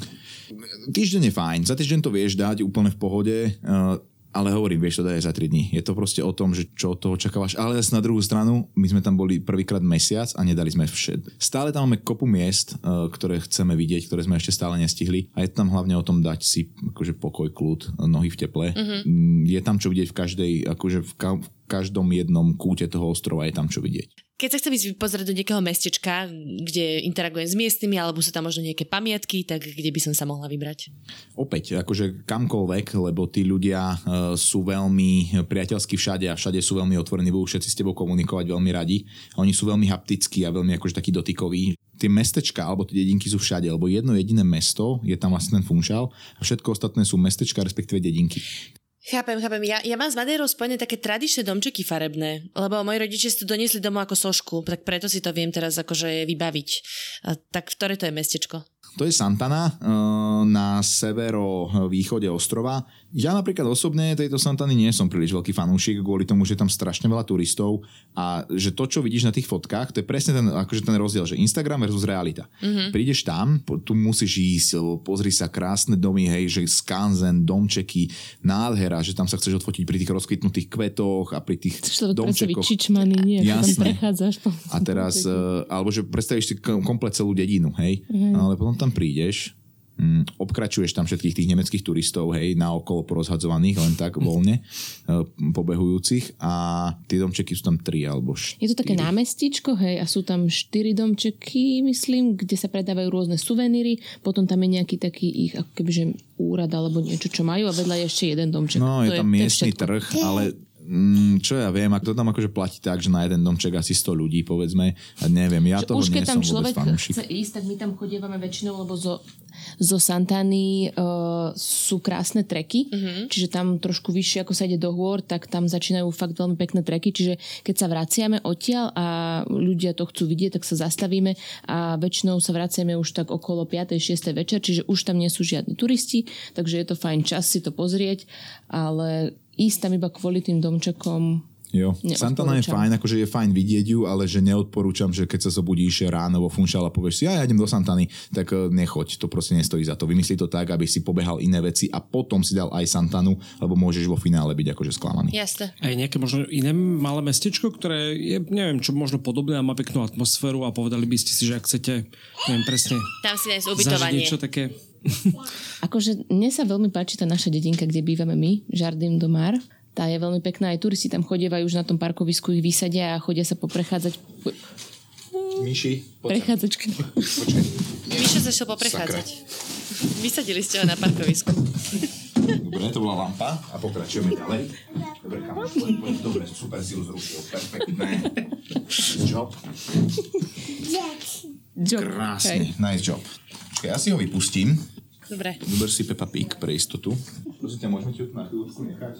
Týždeň je fajn. Za týždeň to vieš dať úplne v pohode. Uh, ale hovorím, vieš, to dá aj za 3 dní. Je to proste o tom, že čo od toho očakávaš. Ale zase na druhú stranu, my sme tam boli prvýkrát mesiac a nedali sme všet. Stále tam máme kopu miest, eh, ktoré chceme vidieť, ktoré sme ešte stále nestihli. A je tam hlavne o tom dať si akože pokoj, kľud, nohy v teple. Mm-hmm. Je tam čo vidieť v každej, akože v, ka- v každom jednom kúte toho ostrova je tam čo vidieť. Keď sa chcem ísť pozrieť do nejakého mestečka, kde interagujem s miestnymi, alebo sú tam možno nejaké pamiatky, tak kde by som sa mohla vybrať? Opäť, akože kamkoľvek, lebo tí ľudia uh, sú veľmi priateľskí všade a všade sú veľmi otvorení, budú všetci s tebou komunikovať veľmi radi. A oni sú veľmi haptickí a veľmi akože takí dotykoví. Tie mestečka alebo tie dedinky sú všade, lebo jedno jediné mesto je tam vlastne ten funšal a všetko ostatné sú mestečka, respektíve dedinky. Chápem, chápem. Ja, ja mám s Madeirou spojené také tradičné domčeky farebné, lebo moji rodičia si to doniesli domov ako sošku, tak preto si to viem teraz akože vybaviť. A tak ktoré to je mestečko? To je Santana eh, na severo-východe ostrova. Ja napríklad osobne tejto Santany nie som príliš veľký fanúšik kvôli tomu, že je tam strašne veľa turistov a že to, čo vidíš na tých fotkách, to je presne ten, akože ten rozdiel, že Instagram versus realita. Mm-hmm. Prídeš tam, tu musíš ísť, pozri sa krásne domy, hej, že skanzen, domčeky, nádhera, že tam sa chceš odfotiť pri tých rozkvitnutých kvetoch a pri tých Človek domčekoch. čičmany, nie, ako tam. A teraz, uh, alebo že predstavíš si komplet celú dedinu, hej, mm. ale potom tam prídeš, mm, obkračuješ tam všetkých tých nemeckých turistov, hej, naokolo porozhadzovaných, len tak voľne, uh, [LAUGHS] pobehujúcich a tie domčeky sú tam tri alebo štyri. Je to také námestičko, hej, a sú tam štyri domčeky, myslím, kde sa predávajú rôzne suveníry, potom tam je nejaký taký ich, ako kebyže úrad alebo niečo, čo majú a vedľa je ešte jeden domček. No, je To tam to miestny trh, ale mm, čo ja viem, ak to tam akože platí tak, že na jeden domček asi 100 ľudí, povedzme, a neviem, ja už nie keď som tam vôbec človek fanúšik. chce ísť, tak my tam chodievame väčšinou, lebo zo, zo Santany uh, sú krásne treky, mm-hmm. čiže tam trošku vyššie, ako sa ide do hôr, tak tam začínajú fakt veľmi pekné treky, čiže keď sa vraciame odtiaľ a ľudia to chcú vidieť, tak sa zastavíme a väčšinou sa vraciame už tak okolo 5. 6. večer, čiže už tam nie sú žiadni turisti, takže je to fajn čas si to pozrieť, ale ísť tam iba kvôli tým domčekom Jo. Santana je fajn, akože je fajn vidieť ju, ale že neodporúčam, že keď sa zobudíš ráno vo Funšal a povieš si, ja, ja idem do Santany, tak eh, nechoď, to proste nestojí za to. Vymyslí to tak, aby si pobehal iné veci a potom si dal aj Santanu, lebo môžeš vo finále byť akože sklamaný. Jasné. Aj nejaké možno iné malé mestečko, ktoré je, neviem, čo možno podobné a má peknú atmosféru a povedali by ste si, že ak chcete, neviem presne, Tam si nájsť ubytovanie. niečo také... [LAUGHS] Akože mne sa veľmi páči tá naša dedinka, kde bývame my, Jardim do Mar. Tá je veľmi pecná, aj turisti tam chodievajú už na tom parkovisku, ich vysadia a chodia sa poprechádzať. Myši, Prechádzať. Mišo sa šiel poprechádzať. Vysadili ste ho na parkovisku. Dobre, to bola lampa a pokračujeme ďalej. Dobre, kamoš, poď, poď, dobre, super si ju zrušil, perfektné. Job, Job. krásne, nice job. Počkaj, ja si ho vypustím. Dobre. Vyber si Peppa Pig pre istotu. Prosím ťa, môžeme ti na chvíľučku nechať?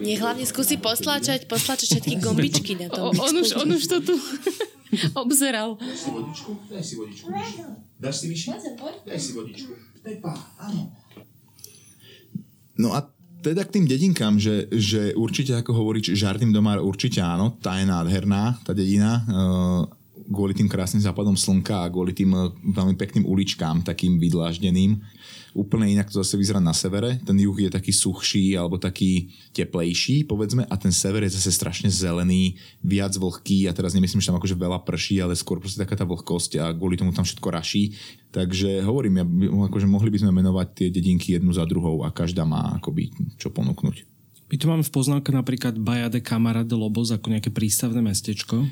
Nech hlavne skúsi postlačať, postlačať všetky gombičky na O, tom. on, už, on už to tu [LAUGHS] obzeral. Dáš si vodičku? Daj si vodičku. Dáš si myši? Daj si vodičku. Pepa, áno. No a teda k tým dedinkám, že, že určite, ako hovoríš, Žartým domár určite áno, tá je nádherná, tá dedina, uh, kvôli tým krásnym západom slnka a kvôli tým uh, veľmi pekným uličkám, takým vydláždeným. Úplne inak to zase vyzerá na severe. Ten juh je taký suchší alebo taký teplejší, povedzme, a ten sever je zase strašne zelený, viac vlhký a teraz nemyslím, že tam akože veľa prší, ale skôr proste taká tá vlhkosť a kvôli tomu tam všetko raší. Takže hovorím, ja, akože mohli by sme menovať tie dedinky jednu za druhou a každá má akoby čo ponúknuť. My tu máme v poznámke napríklad Baja de Camara de Lobos ako nejaké prístavné mestečko.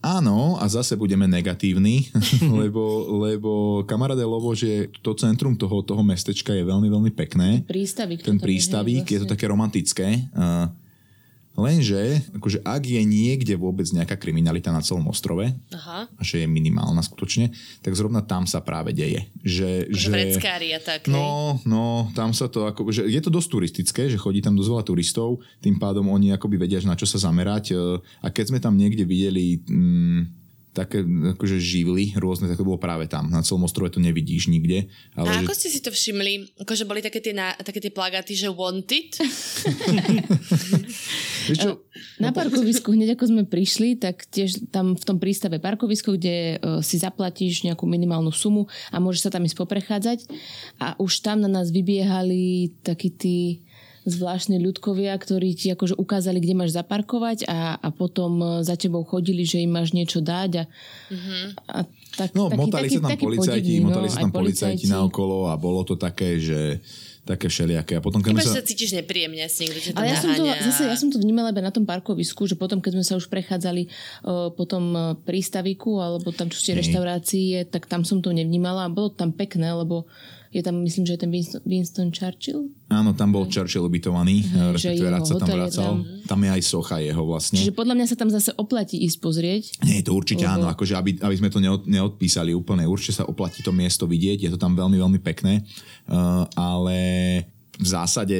Áno, a zase budeme negatívni, [LAUGHS] lebo, lebo Kamarade Lovo, že to centrum toho, toho mestečka je veľmi, veľmi pekné. Prístavik. Ten je, prístavík, hej, je to vlastne. také romantické. Uh, lenže, akože ak je niekde vôbec nejaká kriminalita na celom ostrove, Aha. a že je minimálna skutočne, tak zrovna tam sa práve deje. Že, Že a tak? No, no, tam sa to ako, že je to dosť turistické, že chodí tam dosť veľa turistov, tým pádom oni akoby vedia, že na čo sa zamerať. e, A keď sme tam niekde videli mm, také akože živly rôzne, tak to bolo práve tam. Na celom ostrove to nevidíš nikde. Ale A že, ako ste si to všimli? Akože boli také tie, na, také tie plagáty, že wanted? [LAUGHS] čo, Na parkovisku, hneď ako sme prišli, tak tiež tam v tom prístave parkovisko, kde uh, si zaplatíš nejakú minimálnu sumu a môžeš sa tam ísť poprechádzať. A už tam na nás vybiehali takí tí zvláštni ľudkovia, ktorí ti akože ukázali, kde máš zaparkovať a, a potom e, za tebou chodili, že im máš niečo dať a, mm-hmm. a tak, no, taký, motali taký, sa tam taký policajti, podivný, motali no, sa tam policajti naokolo a bolo to také, že také všelijaké. A potom, keď sa... sa cítiš nepríjemne, si niekto ťa Ale ja som, to, zase, ja som to vnímala iba na tom parkovisku, že potom, keď sme sa už prechádzali uh, po tom uh, prístaviku alebo tam, čo ste reštaurácie, tak tam som to nevnímala a bolo tam pekné, lebo je tam, myslím, že je ten Winston, Winston Churchill. Áno, tam bol Churchill ubytovaný, Mhm, že respektíve rád sa tam hotel je vracal. tam. Tam je aj socha jeho vlastne. Čiže podľa mňa sa tam zase oplatí ísť pozrieť. Nie, to určite Lebo- áno, akože aby, aby sme to neod, neodpísali úplne, určite sa oplatí to miesto vidieť, je to tam veľmi, veľmi pekné, uh, ale v zásade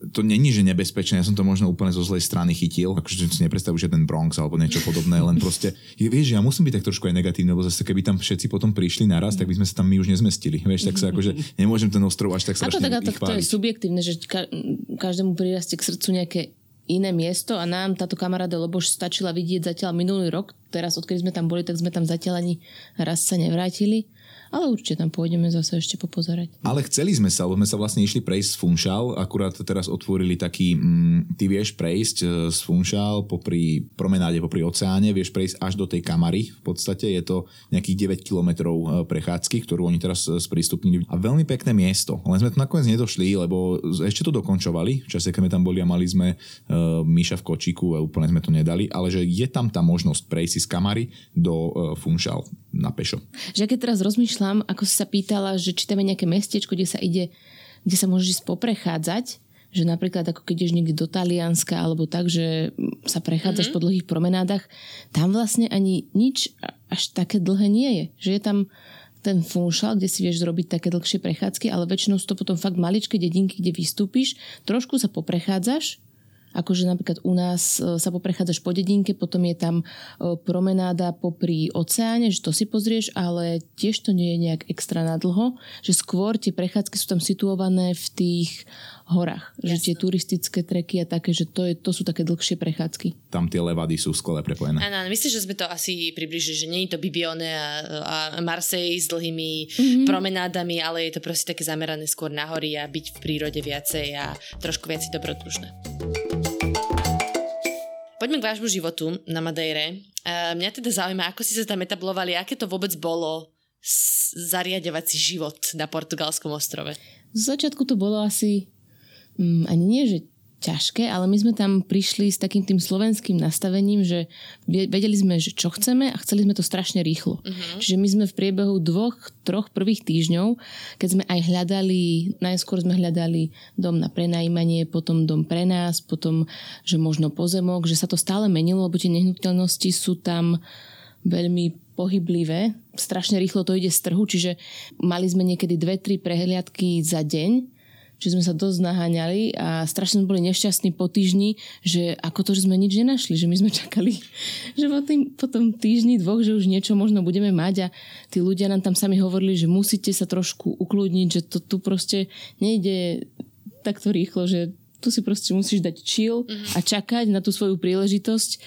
to není, že nebezpečné, ja som to možno úplne zo zlej strany chytil, akože si nepredstavujem, že ten Bronx alebo niečo podobné, len proste, je, vieš, ja musím byť tak trošku aj negatívny, lebo zase keby tam všetci potom prišli naraz, tak by sme sa tam my už nezmestili, vieš, tak sa akože nemôžem ten ostrov až tak Ako strašne tak, tak to je subjektívne, že ka- každému prirastie k srdcu nejaké iné miesto a nám táto kamaráda Loboš stačila vidieť zatiaľ minulý rok. Teraz, odkedy sme tam boli, tak sme tam zatiaľ ani raz sa nevrátili. Ale určite tam pôjdeme zase ešte popozerať. Ale chceli sme sa, lebo sme sa vlastne išli prejsť z Funchal, akurát teraz otvorili taký, mm, ty vieš prejsť e, z Funchal popri promenáde, popri oceáne, vieš prejsť až do tej kamary, v podstate je to nejakých 9 kilometrov e, prechádzky, ktorú oni teraz e, sprístupnili. A veľmi pekné miesto, len sme to nakoniec nedošli, lebo ešte to dokončovali, v čase, keď sme tam boli a mali sme uh, Míša v kočíku a úplne sme to nedali, ale že je tam tá možnosť prejsť z kamary do uh, Funchal na pešo. Že keď teraz rozmýšľam, ako si sa pýtala, že či tam je nejaké mestečko, kde sa ide, kde sa môžeš ísť poprechádzať, že napríklad ako keď ideš niekde do Talianska alebo tak, že sa prechádzaš mm-hmm. po dlhých promenádach, tam vlastne ani nič až také dlhé nie je. Že je tam ten funšal, kde si vieš zrobiť také dlhšie prechádzky, ale väčšinou sú to potom fakt maličké dedinky, kde vystúpiš, trošku sa poprechádzaš, Akože napríklad u nás e, sa poprechádzaš po dedinke, potom je tam e, promenáda popri oceáne, že to si pozrieš, ale tiež to nie je nejak extra nadlho, že skôr tie prechádzky sú tam situované v tých horách. Že tie turistické treky a také, že to, je, to sú také dlhšie prechádzky. Tam tie levady sú skvelé prepojené. Áno, myslím, že sme to asi približili, že nie je to Bibione a, a Marseille s dlhými Mhm. mm-hmm. promenádami, ale je to proste také zamerané skôr na hory a byť v prírode viacej a trošku viac dobrodružné. Poďme k vášmu životu na Madejre. Uh, mňa teda zaujíma, ako si sa tam etablovali, aké to vôbec bolo si život na portugalskom ostrove. Z začiatku to bolo asi mm, ani nie, že ťažké, ale my sme tam prišli s takým tým slovenským nastavením, že vedeli sme, že čo chceme a chceli sme to strašne rýchlo. Uh-huh. Čiže my sme v priebehu dvoch, troch prvých týždňov, keď sme aj hľadali, najskôr sme hľadali dom na prenajímanie, potom dom pre nás, potom, že možno pozemok, že sa to stále menilo, lebo tie nehnuteľnosti sú tam veľmi pohyblivé. Strašne rýchlo to ide z trhu, čiže mali sme niekedy dve, tri prehliadky za deň, že sme sa dosť naháňali a strašne sme boli nešťastní po týždni, že ako to, že sme nič nenašli, že my sme čakali, [LAUGHS] že po, tým, po tom týždni dvoch, že už niečo možno budeme mať a tí ľudia nám tam sami hovorili, že musíte sa trošku ukludniť, že to tu proste nejde takto rýchlo, že tu si proste musíš dať chill a čakať na tú svoju príležitosť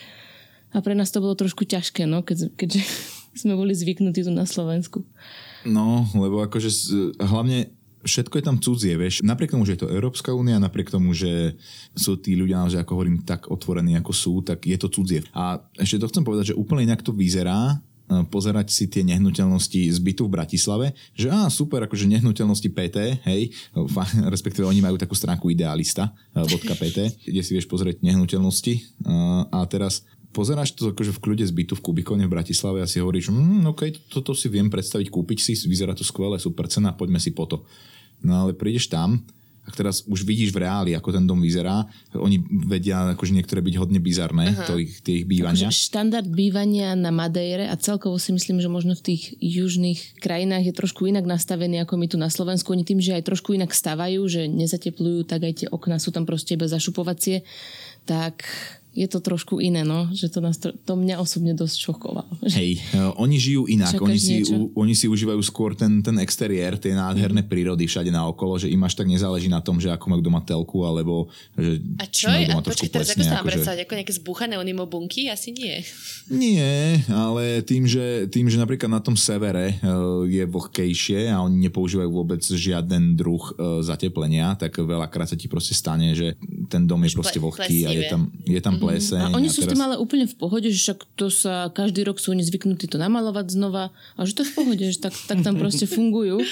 a pre nás to bolo trošku ťažké, no, keď, keďže [LAUGHS] sme boli zvyknutí tu na Slovensku. No, lebo akože hlavne všetko je tam cudzie, vieš. Napriek tomu, že je to Európska únia, napriek tomu, že sú tí ľudia, naozaj, ako hovorím, tak otvorení, ako sú, tak je to cudzie. A ešte to chcem povedať, že úplne inak to vyzerá, e, pozerať si tie nehnuteľnosti z bytu v Bratislave, že á, super, akože nehnuteľnosti PT, hej, [LAUGHS] respektíve oni majú takú stránku idealista, e, .pt, kde si vieš pozrieť nehnuteľnosti e, a teraz pozeráš to akože v kľude z bytu v Kubikone v Bratislave a si hovoríš, mm, OK, toto si viem predstaviť, kúpiť si, vyzerá to skvelé, super cena, poďme si po to. No ale prídeš tam a teraz už vidíš v reáli, ako ten dom vyzerá. Oni vedia akože niektoré byť hodne bizarné, to ich, tie ich bývania. Akože štandard bývania na Madejre a celkovo si myslím, že možno v tých južných krajinách je trošku inak nastavený ako my tu na Slovensku. Oni tým, že aj trošku inak stavajú, že nezateplujú, tak aj tie okna sú tam proste iba zašupovacie, tak je to trošku iné, no, že to, nás, to, mňa osobne dosť šokovalo. [LAUGHS] Hej, uh, oni žijú inak, oni si, u, oni si užívajú skôr ten, ten exteriér, tie nádherné prírody všade naokolo, že im až tak nezáleží na tom, že ako majú doma telku, alebo že A čo je? A počkaj, teraz ako sa mám predstaviť, ako nejaké zbuchané bunky? Asi nie. Nie, ale tým, že, tým, že napríklad na tom severe uh, je vlhkejšie a oni nepoužívajú vôbec žiaden druh uh, zateplenia, tak veľakrát sa ti proste stane, že ten dom je proste vlhký a je tam, je tam pleseň. A oni a sú teraz... s tým ale úplne v pohode, že však to sa každý rok sú oni zvyknutí to namalovať znova a že to je v pohode, že tak, tak tam proste fungujú. [LAUGHS]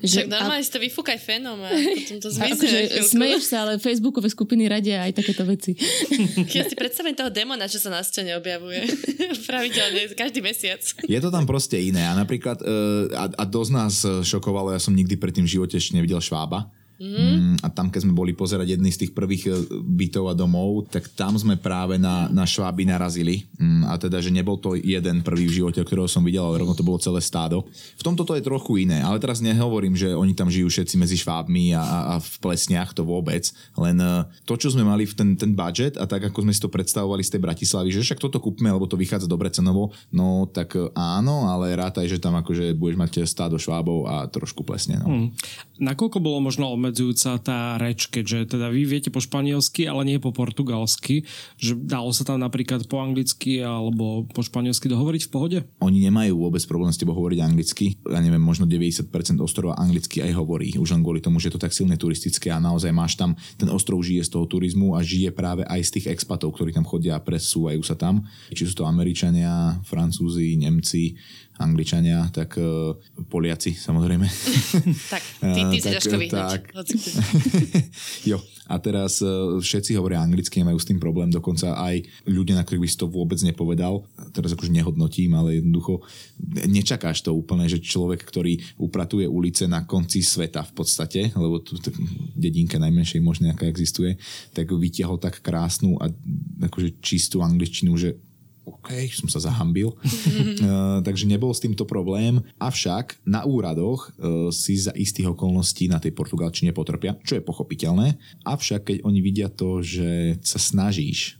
Že, Však normálne a... si to vyfúkaj fenom a [LAUGHS] potom to zmizne. Akože smeješ sa, ale facebookové skupiny radia aj takéto veci. [LAUGHS] Ja si predstavím toho demona, čo sa na scéne objavuje. Pravidelne, každý mesiac. Je to tam proste iné a napríklad uh, a, a dosť nás šokovalo, ja som nikdy predtým v živote ešte nevidel švába Mm. A tam, keď sme boli pozerať jedný z tých prvých e, bytov a domov, tak tam sme práve na, na šváby narazili. Mm, a teda, že nebol to jeden prvý v živote, ktorého som videl, ale rovno to bolo celé stádo. V tomto to je trochu iné, ale teraz nehovorím, že oni tam žijú všetci medzi švábmi a, a, a v plesniach, to vôbec. Len e, to, čo sme mali v ten, ten budget a tak, ako sme si to predstavovali z tej Bratislavy, že však toto kúpme, lebo to vychádza dobre cenovo, no tak e, áno, ale rátaj, že tam akože budeš mať stádo švábov a trošku plesne. No. Mm. Nakoľko bolo možno obmedzujúca tá reč, keďže teda vy viete po španielsky, ale nie po portugalsky, že dalo sa tam napríklad po anglicky alebo po španielsky dohovoriť v pohode? Oni nemajú vôbec problém s tebou hovoriť anglicky. Ja neviem, možno 90% ostrova anglicky aj hovorí, už len kvôli tomu, že je to tak silne turistické a naozaj máš tam, ten ostrov žije z toho turizmu a žije práve aj z tých expatov, ktorí tam chodia a presúvajú sa tam. Či sú to Američania, Francúzi, Nemci, Angličania, tak uh, Poliaci samozrejme. [LAUGHS] tak, ty, ty si ťažko tak, [LAUGHS] jo, a teraz uh, všetci hovoria anglicky, majú s tým problém, dokonca aj ľudia, na ktorých by si to vôbec nepovedal, teraz akože nehodnotím, ale jednoducho nečakáš to úplne, že človek, ktorý upratuje ulice na konci sveta v podstate, lebo tu dedinka najmenšej možné, aká existuje, tak vytiahol tak krásnu a akože čistú angličtinu, že OK, som sa zahambil. uh, [LAUGHS] takže nebol s týmto problém. Avšak na úradoch uh, si za istých okolností na tej portugalčine potrpia, čo je pochopiteľné. Avšak keď oni vidia to, že sa snažíš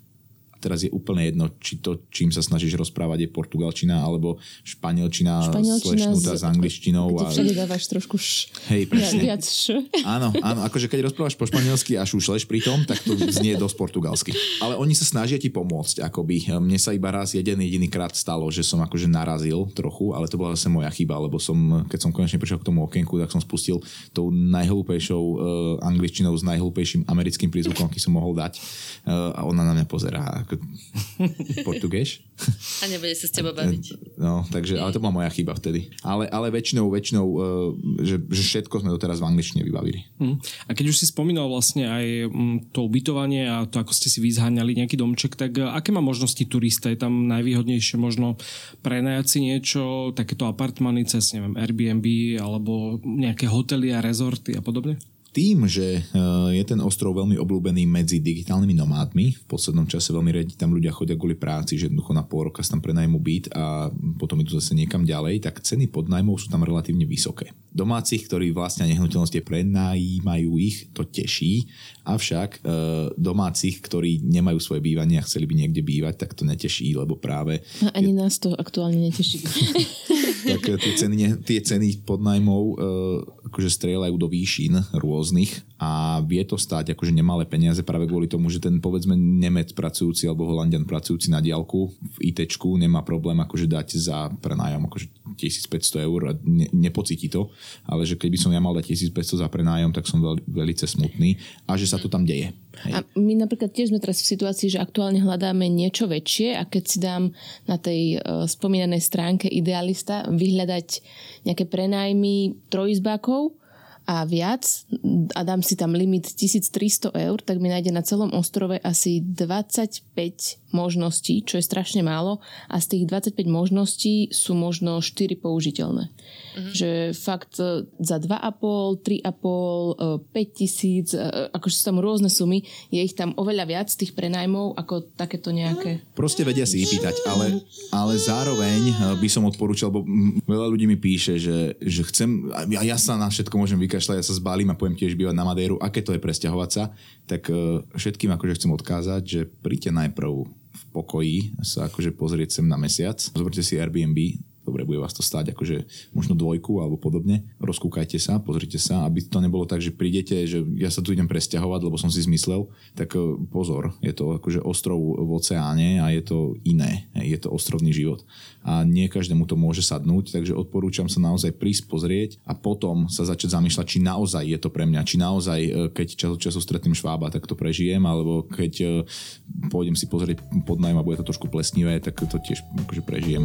teraz je úplne jedno, či to, čím sa snažíš rozprávať, je portugalčina alebo španielčina, španielčina s, s angličtinou. A... všade dávaš trošku š. Hej, presne. Viac š. Áno, áno, akože keď rozprávaš po španielsky a šušleš pri tom, tak to znie dosť portugalsky. Ale oni sa snažia ti pomôcť, akoby. Mne sa iba raz jeden jediný krát stalo, že som akože narazil trochu, ale to bola zase moja chyba, lebo som, keď som konečne prišiel k tomu okienku, tak som spustil tou najhlúpejšou uh, angličtinou s najhlúpejším americkým prízvukom, aký som mohol dať. Uh, a ona na mňa pozerá [LAUGHS] portugéš. A nebude sa s tebou baviť. [LAUGHS] No, takže, ale to bola moja chyba vtedy. Ale, ale väčšinou, väčšinou, uh, že, že všetko sme doteraz v angličtine vybavili. Hmm. A keď už si spomínal vlastne aj um, to ubytovanie a to, ako ste si vyzháňali nejaký domček, tak uh, aké má možnosti turista? Je tam najvýhodnejšie možno prenajať si niečo, takéto apartmany cez, neviem, Airbnb alebo nejaké hotely a rezorty a podobne? Tým, že eh, je ten ostrov veľmi obľúbený medzi digitálnymi nomádmi, v poslednom čase veľmi radi tam ľudia chodia kvôli práci, že jednoducho na pol roka tam prenajmu byt a potom idú zase niekam ďalej, tak ceny podnajmov sú tam relatívne vysoké. Domácich, ktorí vlastne nehnuteľnosti prenajímajú ich, to teší, avšak e, domácich, ktorí nemajú svoje bývanie a chceli by niekde bývať, tak to neteší, lebo práve... A ani nás to aktuálne neteší. [LAUGHS] tak eh, tie ceny, tie ceny podnajmov e, akože strieľajú do výšin rôznych a vie to stáť akože nemalé peniaze práve kvôli tomu, že ten povedzme Nemec pracujúci alebo Holandian pracujúci na diálku v IT nemá problém akože dať za prenájom akože 1500 eur a ne, nepocíti to, ale že keby som ja mal dať 1500 za prenájom, tak som veľ, veľmi smutný a že sa to tam deje. Hej. A my napríklad tiež sme teraz v situácii, že aktuálne hľadáme niečo väčšie a keď si dám na tej uh, spomínanej stránke Idealista vyhľadať nejaké prenájmy trojizbákov, a viac a dám si tam limit 1300 eur, tak mi nájde na celom ostrove asi 25 možností, čo je strašne málo a z tých 25 možností sú možno 4 použiteľné. Mm-hmm. Že fakt e, za 2,5, 3,5, 5 tisíc, e, akože sú tam rôzne sumy, je ich tam oveľa viac tých prenajmov ako takéto nejaké. Proste vedia si ich pýtať, ale, ale zároveň e, by som odporúčal, lebo veľa ľudí mi píše, že, že chcem, a ja sa na všetko môžem vykašľať, ja sa zbalím a poviem tiež bývať na Madéru, aké to je presťahovať sa, tak všetkým akože chcem odkázať, že príďte najprv v pokoji sa akože pozrieť sem na mesiac, zoberte si Airbnb, dobre, bude vás to stáť akože možno dvojku alebo podobne. Rozkúkajte sa, pozrite sa, aby to nebolo tak, že prídete, že ja sa tu idem presťahovať, lebo som si zmyslel, tak e, pozor, je to akože ostrov v oceáne a je to iné, je to ostrovný život. A nie každému to môže sadnúť, takže odporúčam sa naozaj prísť pozrieť a potom sa začať zamýšľať, či naozaj je to pre mňa, či naozaj, e, keď čas od času stretnem švába, tak to prežijem, alebo keď e, pôjdem si pozrieť pod a bude to trošku plesnivé, tak to tiež akože prežijem.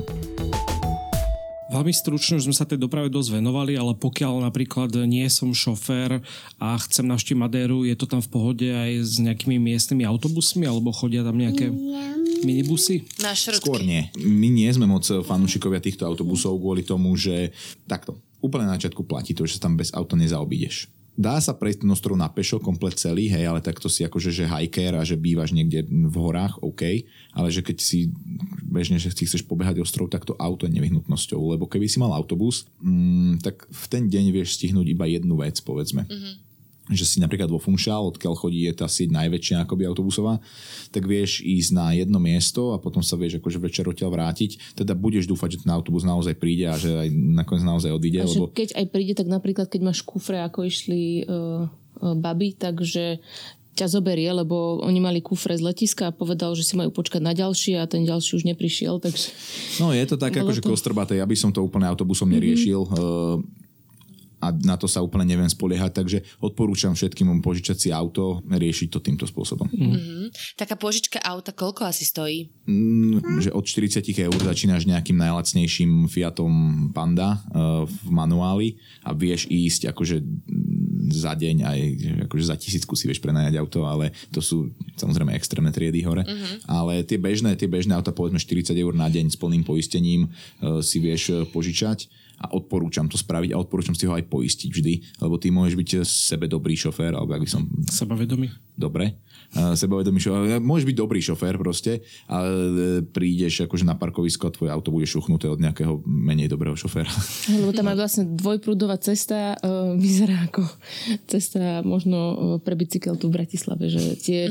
Veľmi stručne už sme sa tej doprave dosť venovali, ale pokiaľ napríklad nie som šofér a chcem navštíviť Madéru, je to tam v pohode aj s nejakými miestnymi autobusmi alebo chodia tam nejaké minibusy? Na Skôr nie. My nie sme moc fanúšikovia týchto autobusov kvôli tomu, že takto. Úplne na začiatku platí to, že sa tam bez auta nezaobídeš dá sa prejsť ten ostrov na pešo komplet celý, hej, ale takto si akože, že hiker a že bývaš niekde v horách, OK, ale že keď si bežne, že si chceš pobehať ostrov, tak to auto je nevyhnutnosťou, lebo keby si mal autobus, mm, tak v ten deň vieš stihnúť iba jednu vec, povedzme. Mm-hmm že si napríklad vo Funchal, odkiaľ chodí je tá sieť najväčšia akoby autobusová, tak vieš ísť na jedno miesto a potom sa vieš akože večer odtiaľ vrátiť. Teda budeš dúfať, že ten autobus naozaj príde a že aj nakoniec naozaj odíde. A lebo... keď aj príde, tak napríklad keď máš kufre, ako išli uh, uh, baby, takže ťa zoberie, lebo oni mali kufre z letiska a povedal, že si majú počkať na ďalší a ten ďalší už neprišiel. Takže... No je to tak akože to... kostrbaté, ja by som to úplne autobusom neriešil. Mm-hmm a na to sa úplne neviem spoliehať, takže odporúčam všetkým požičať si auto, riešiť to týmto spôsobom. Mm-hmm. Taká požička auta koľko asi stojí? Mm, že od 40 eur začínaš nejakým najlacnejším Fiatom Panda uh, v manuáli a vieš ísť akože za deň aj akože za tisícku si vieš prenajať auto, ale to sú samozrejme extrémne triedy hore. Mm-hmm. Ale tie bežné, tie bežné auta povedzme 40 eur na deň s plným poistením uh, si vieš uh, požičať a odporúčam to spraviť a odporúčam si ho aj poistiť vždy, lebo ty môžeš byť sebe dobrý šofér, alebo ak by som... Sebavedomý. Dobre. Sebavedomý šofér. Môžeš byť dobrý šofér proste, ale prídeš akože na parkovisko a tvoje auto bude šuchnuté od nejakého menej dobrého šoféra. [LAUGHS] Lebo tam aj vlastne dvojprúdová cesta uh, vyzerá ako cesta možno e, pre bicykel tu v Bratislave, že tie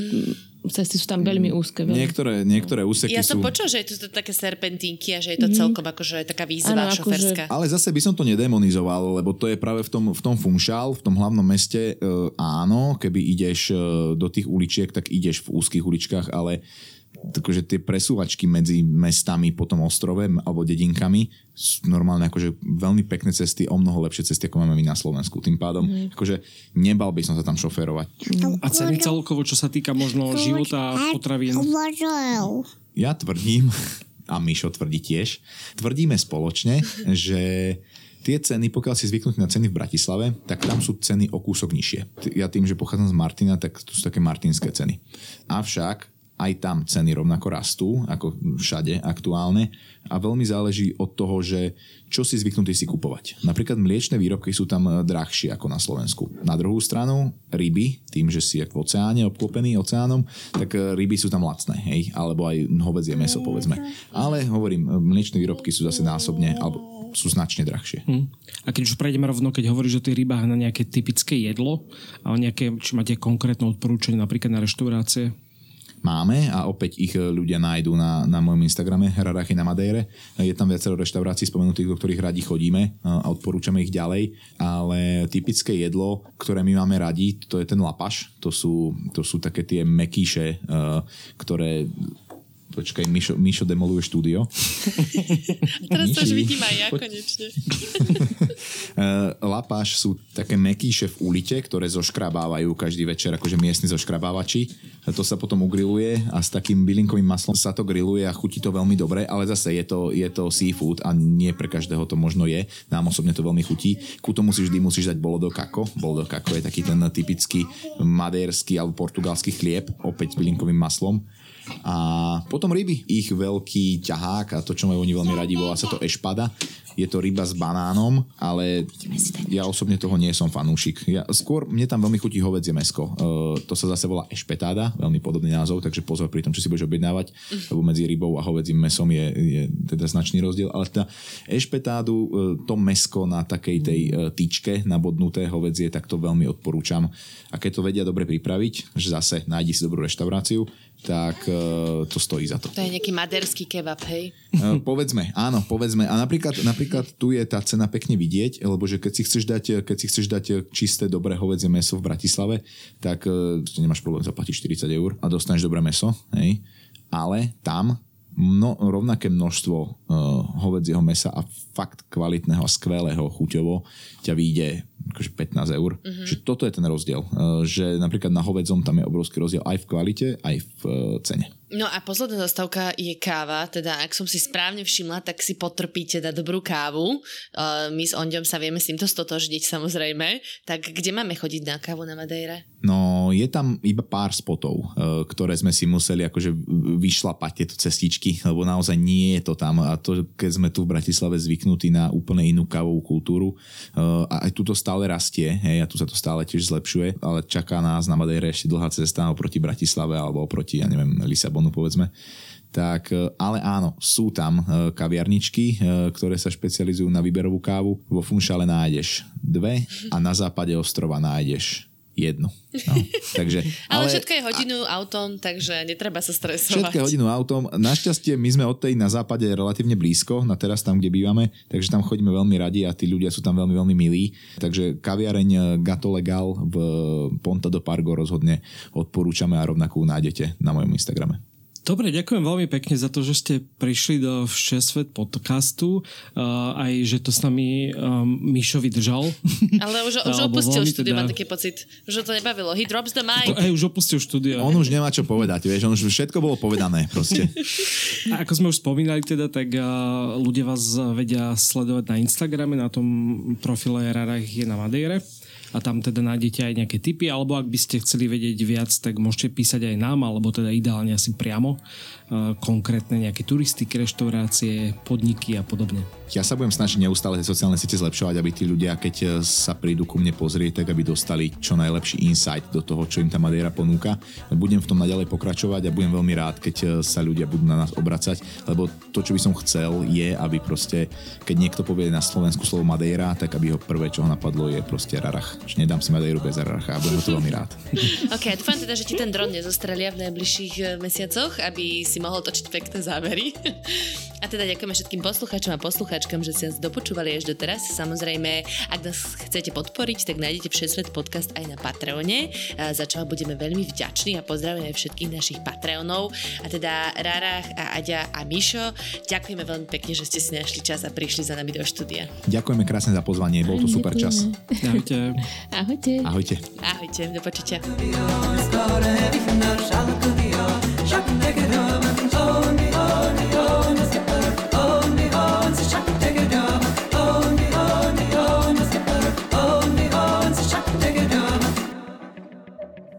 cesty sú tam veľmi úzke. Veľmi. Niektoré, niektoré úseky Ja som sú... počul, že je to také serpentínky a že je to mm-hmm. celkom akože taká výzva ano, šoferská. Akože... Ale zase by som to nedemonizoval, lebo to je práve v tom, v tom Funšal, v tom hlavnom meste, e, áno, keby ideš e, do tých uličiek, tak ideš v úzkých uličkách, ale takže tie presúvačky medzi mestami po tom ostrove alebo dedinkami sú normálne akože veľmi pekné cesty, o mnoho lepšie cesty, ako máme my na Slovensku. Tým pádom, mm. akože nebal by som sa tam šoférovať. Mm. A ceny celkovo, čo sa týka možno života, potravín? Ja tvrdím, [LAUGHS] a Mišo tvrdí tiež, tvrdíme spoločne, že tie ceny, pokiaľ si zvyknutí na ceny v Bratislave, tak tam sú ceny o kúsok nižšie. Ja tým, že pochádzam z Martina, tak to sú také martinské ceny. Avšak aj tam ceny rovnako rastú, ako všade aktuálne a veľmi záleží od toho, že čo si zvyknutí si kupovať. Napríklad mliečne výrobky sú tam eh, drahšie ako na Slovensku. Na druhú stranu ryby, tým, že si v oceáne obklopený oceánom, tak eh, ryby sú tam lacné, hej, alebo aj hovedzie meso, povedzme. Ale hovorím, eh, mliečne výrobky sú zase násobne, alebo sú značne drahšie. Hmm. A keď už prejdeme rovno, keď hovoríš o tých rybách na nejaké typické jedlo, a nejaké, či máte konkrétne odporúčanie napríklad na reštaurácie? Máme a opäť ich e, ľudia nájdú na, na mojom Instagrame Rarachy na Madére. Je tam viacero reštaurácií spomenutých, do ktorých radi chodíme a odporúčame ich ďalej, ale typické jedlo, ktoré my máme radi, to je ten lapaš. To sú, to sú také tie mekíše, e, ktoré Počkaj, Mišo, Mišo demoluje štúdio. [LAUGHS] Teraz to už vidím aj ja Poď. konečne. [LAUGHS] Lapáš sú také mekíše v ulite, ktoré zoškrabávajú každý večer, akože miestni zoškrabávači. To sa potom ugriluje a s takým bylinkovým maslom sa to grilluje a chutí to veľmi dobre, ale zase je to, je to seafood a nie pre každého to možno je. Nám osobne to veľmi chutí. Ku tomu si vždy musíš dať bolo do kako. Bolo do kako je taký ten typický madérsky alebo portugalský chlieb, opäť s bylinkovým maslom a potom ryby. Ich veľký ťahák a to, čo majú oni veľmi radi, volá sa to ešpada. je to ryba s banánom, ale ja osobne toho nie som fanúšik. Ja, skôr mne tam veľmi chutí hovedzie mesko. Uh, to sa zase volá ešpetáda, veľmi podobný názov, takže pozor pri tom, čo si budeš objednávať, lebo medzi rybou a hovedzím mesom je, je teda značný rozdiel. Ale teda ešpetádu, uh, to mesko na takej tej uh, tyčke nabodnuté hovedzie, tak to veľmi odporúčam. A keď to vedia dobre pripraviť, že zase nájdi si dobrú reštauráciu, tak uh, to stojí za to. To je nejaký maderský kebab, hej? Uh, povedzme, áno, povedzme. A napríklad, napríklad tu je tá cena pekne vidieť, lebo že keď si chceš dať, keď si chceš dať čisté, dobré hovedzie meso v Bratislave, tak uh, nemáš problém zaplatiť 40 eur a dostaneš dobré meso, hej? Ale tam mno, rovnaké množstvo uh, hovedzieho mesa a fakt kvalitného a skvelého chuťovo ťa vyjde akože 15 eur. Mm-hmm. Čiže toto je ten rozdiel. Uh, že napríklad na hovedzom tam je obrovský rozdiel aj v kvalite, aj v uh, cene. No a posledná zastávka je káva, teda ak som si správne všimla, tak si potrpíte na dobrú kávu. Uh, my s Ondom sa vieme s týmto stotožniť samozrejme. Tak kde máme chodiť na kávu na Madeire? No je tam iba pár spotov, uh, ktoré sme si museli akože vyšlapať tieto cestičky, lebo naozaj nie je to tam a to keď sme tu v Bratislave zvyknutí na úplne inú kávovú kultúru uh, a aj tu to stále rastie, hej, a tu sa to stále tiež zlepšuje, ale čaká nás na Madeire ešte dlhá cesta oproti Bratislave alebo oproti, ja neviem, Lisabonu regiónu, povedzme. Tak, e, ale áno, sú tam e, kaviarničky, e, ktoré sa špecializujú na výberovú kávu. Vo Funšale nájdeš dve a na západe ostrova nájdeš jednu. No, [LAUGHS] takže, ale, ale všetko je hodinu a... autom, takže netreba sa stresovať. Všetko je hodinu autom. Našťastie my sme od tej na západe relatívne blízko, na teraz tam, kde bývame, takže tam chodíme veľmi radi a tí ľudia sú tam veľmi, veľmi milí. Takže kaviareň Gato Legal v Ponta do Pargo rozhodne odporúčame a rovnakú nájdete na mojom Instagrame. Dobre, ďakujem veľmi pekne za to, že ste prišli do Všesvet podcastu, uh, aj že to s nami um, Mišo vydržal. Ale už, už [LAUGHS] opustil štúdio, teda... mám taký pocit. Už to nebavilo. He drops the mic. To, aj, už opustil štúdio. On už nemá čo povedať, vieš, on už všetko bolo povedané proste. A ako sme už spomínali teda, tak uh, ľudia vás vedia sledovať na Instagrame, na tom profile Rarach je na Madeire a tam teda nájdete aj nejaké tipy, alebo ak by ste chceli vedieť viac, tak môžete písať aj nám, alebo teda ideálne asi priamo konkrétne nejaké turistiky, reštaurácie, podniky a podobne. Ja sa budem snažiť neustále tie sociálne siete zlepšovať, aby tí ľudia, keď e, sa prídu ku mne pozrieť, tak aby dostali čo najlepší insight do toho, čo im tá Madeira ponúka. Budem v tom naďalej pokračovať a budem veľmi rád, keď e, sa ľudia budú na nás obracať, lebo to, čo by som chcel, je, aby proste, keď niekto povie na Slovensku slovo Madeira, tak aby ho prvé, čo ho napadlo, je proste Rarach. Že nedám si Madeiru bez Raracha a budem to veľmi rád. [LAUGHS] OK, dúfam teda, že ti ten dron nezostrelia v najbližších e, mesiacoch, aby si mohol točiť pekné zábery. [LAUGHS] A teda ďakujeme všetkým poslucháčom a poslucháčkam, že ste nás dopočúvali až doteraz. Samozrejme, ak nás chcete podporiť, tak nájdete Všesvet podcast aj na Patreone, za čo budeme veľmi vďační a pozdravujeme všetkých našich Patreonov. A teda Rárach a Aďa a Mišo, ďakujeme veľmi pekne, že ste si našli čas a prišli za nami do štúdia. Ďakujeme krásne za pozvanie, bol to super čas. Ahojte. Ahojte. Ahojte. Ahojte, do počutia.